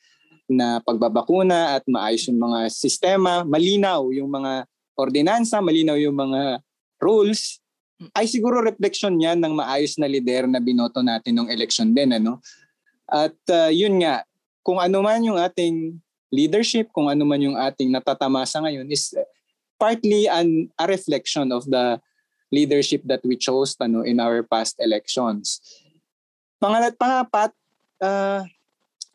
na pagbabakuna at maayos yung mga sistema, malinaw yung mga ordinansa, malinaw yung mga rules, ay siguro reflection yan ng maayos na lider na binoto natin ng election din. Ano? At uh, yun nga, kung ano man yung ating leadership, kung ano man yung ating natatamasa ngayon is partly an, a reflection of the leadership that we chose ano, in our past elections. Pangalat, pangapat, uh,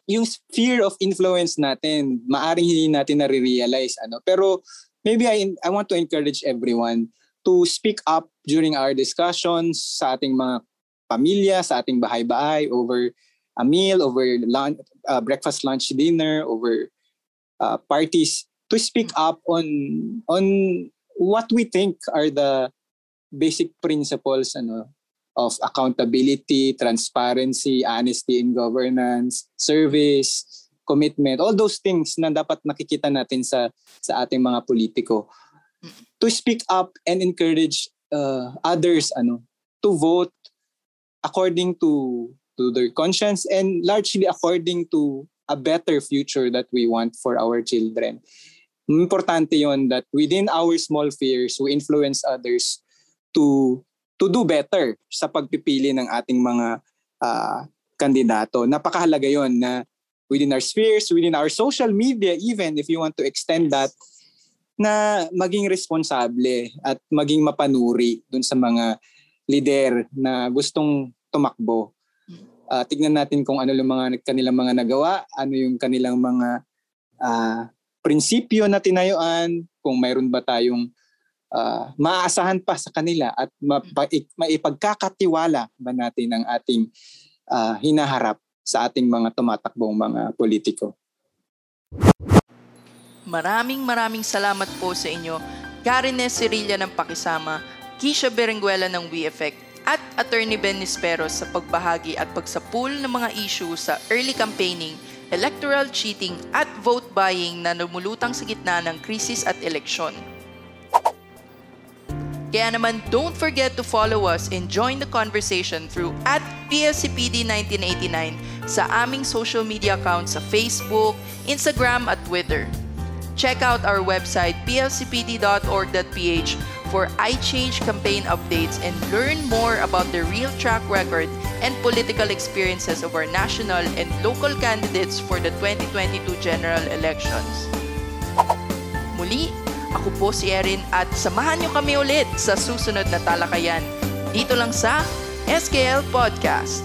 yung fear of influence natin, maaring hindi natin na-realize. Ano. Pero maybe I, I want to encourage everyone to speak up during our discussions sa ating mga pamilya, sa ating bahay-bahay over a meal, over lunch, uh, breakfast, lunch, dinner, over uh, parties to speak up on on what we think are the basic principles ano of accountability, transparency, honesty in governance, service, commitment, all those things na dapat nakikita natin sa sa ating mga politiko. To speak up and encourage uh, others ano to vote according to to their conscience and largely according to a better future that we want for our children. Importante yon that within our small fears, we influence others to to do better sa pagpipili ng ating mga uh, kandidato. Napakahalaga yon na within our spheres, within our social media even if you want to extend that na maging responsable at maging mapanuri dun sa mga leader na gustong tumakbo. Uh, tignan natin kung ano yung mga kanilang mga nagawa, ano yung kanilang mga uh, prinsipyo na tinayuan, kung mayroon ba tayong uh, maaasahan pa sa kanila at maipagkakatiwala ba natin ang ating uh, hinaharap sa ating mga tumatakbong mga politiko. Maraming maraming salamat po sa inyo, Karen Nesirilla ng Pakisama, Kisha Berenguela ng WeEffect, at Attorney Ben Nisperos sa pagbahagi at pagsapul ng mga issue sa early campaigning, electoral cheating at vote buying na lumulutang sa gitna ng krisis at eleksyon. Kaya naman, don't forget to follow us and join the conversation through at PSCPD1989 sa aming social media accounts sa Facebook, Instagram at Twitter. Check out our website plcpd.org.ph for iChange campaign updates and learn more about the real track record and political experiences of our national and local candidates for the 2022 general elections. Muli, ako po si Erin at samahan niyo kami ulit sa susunod na talakayan dito lang sa SKL Podcast.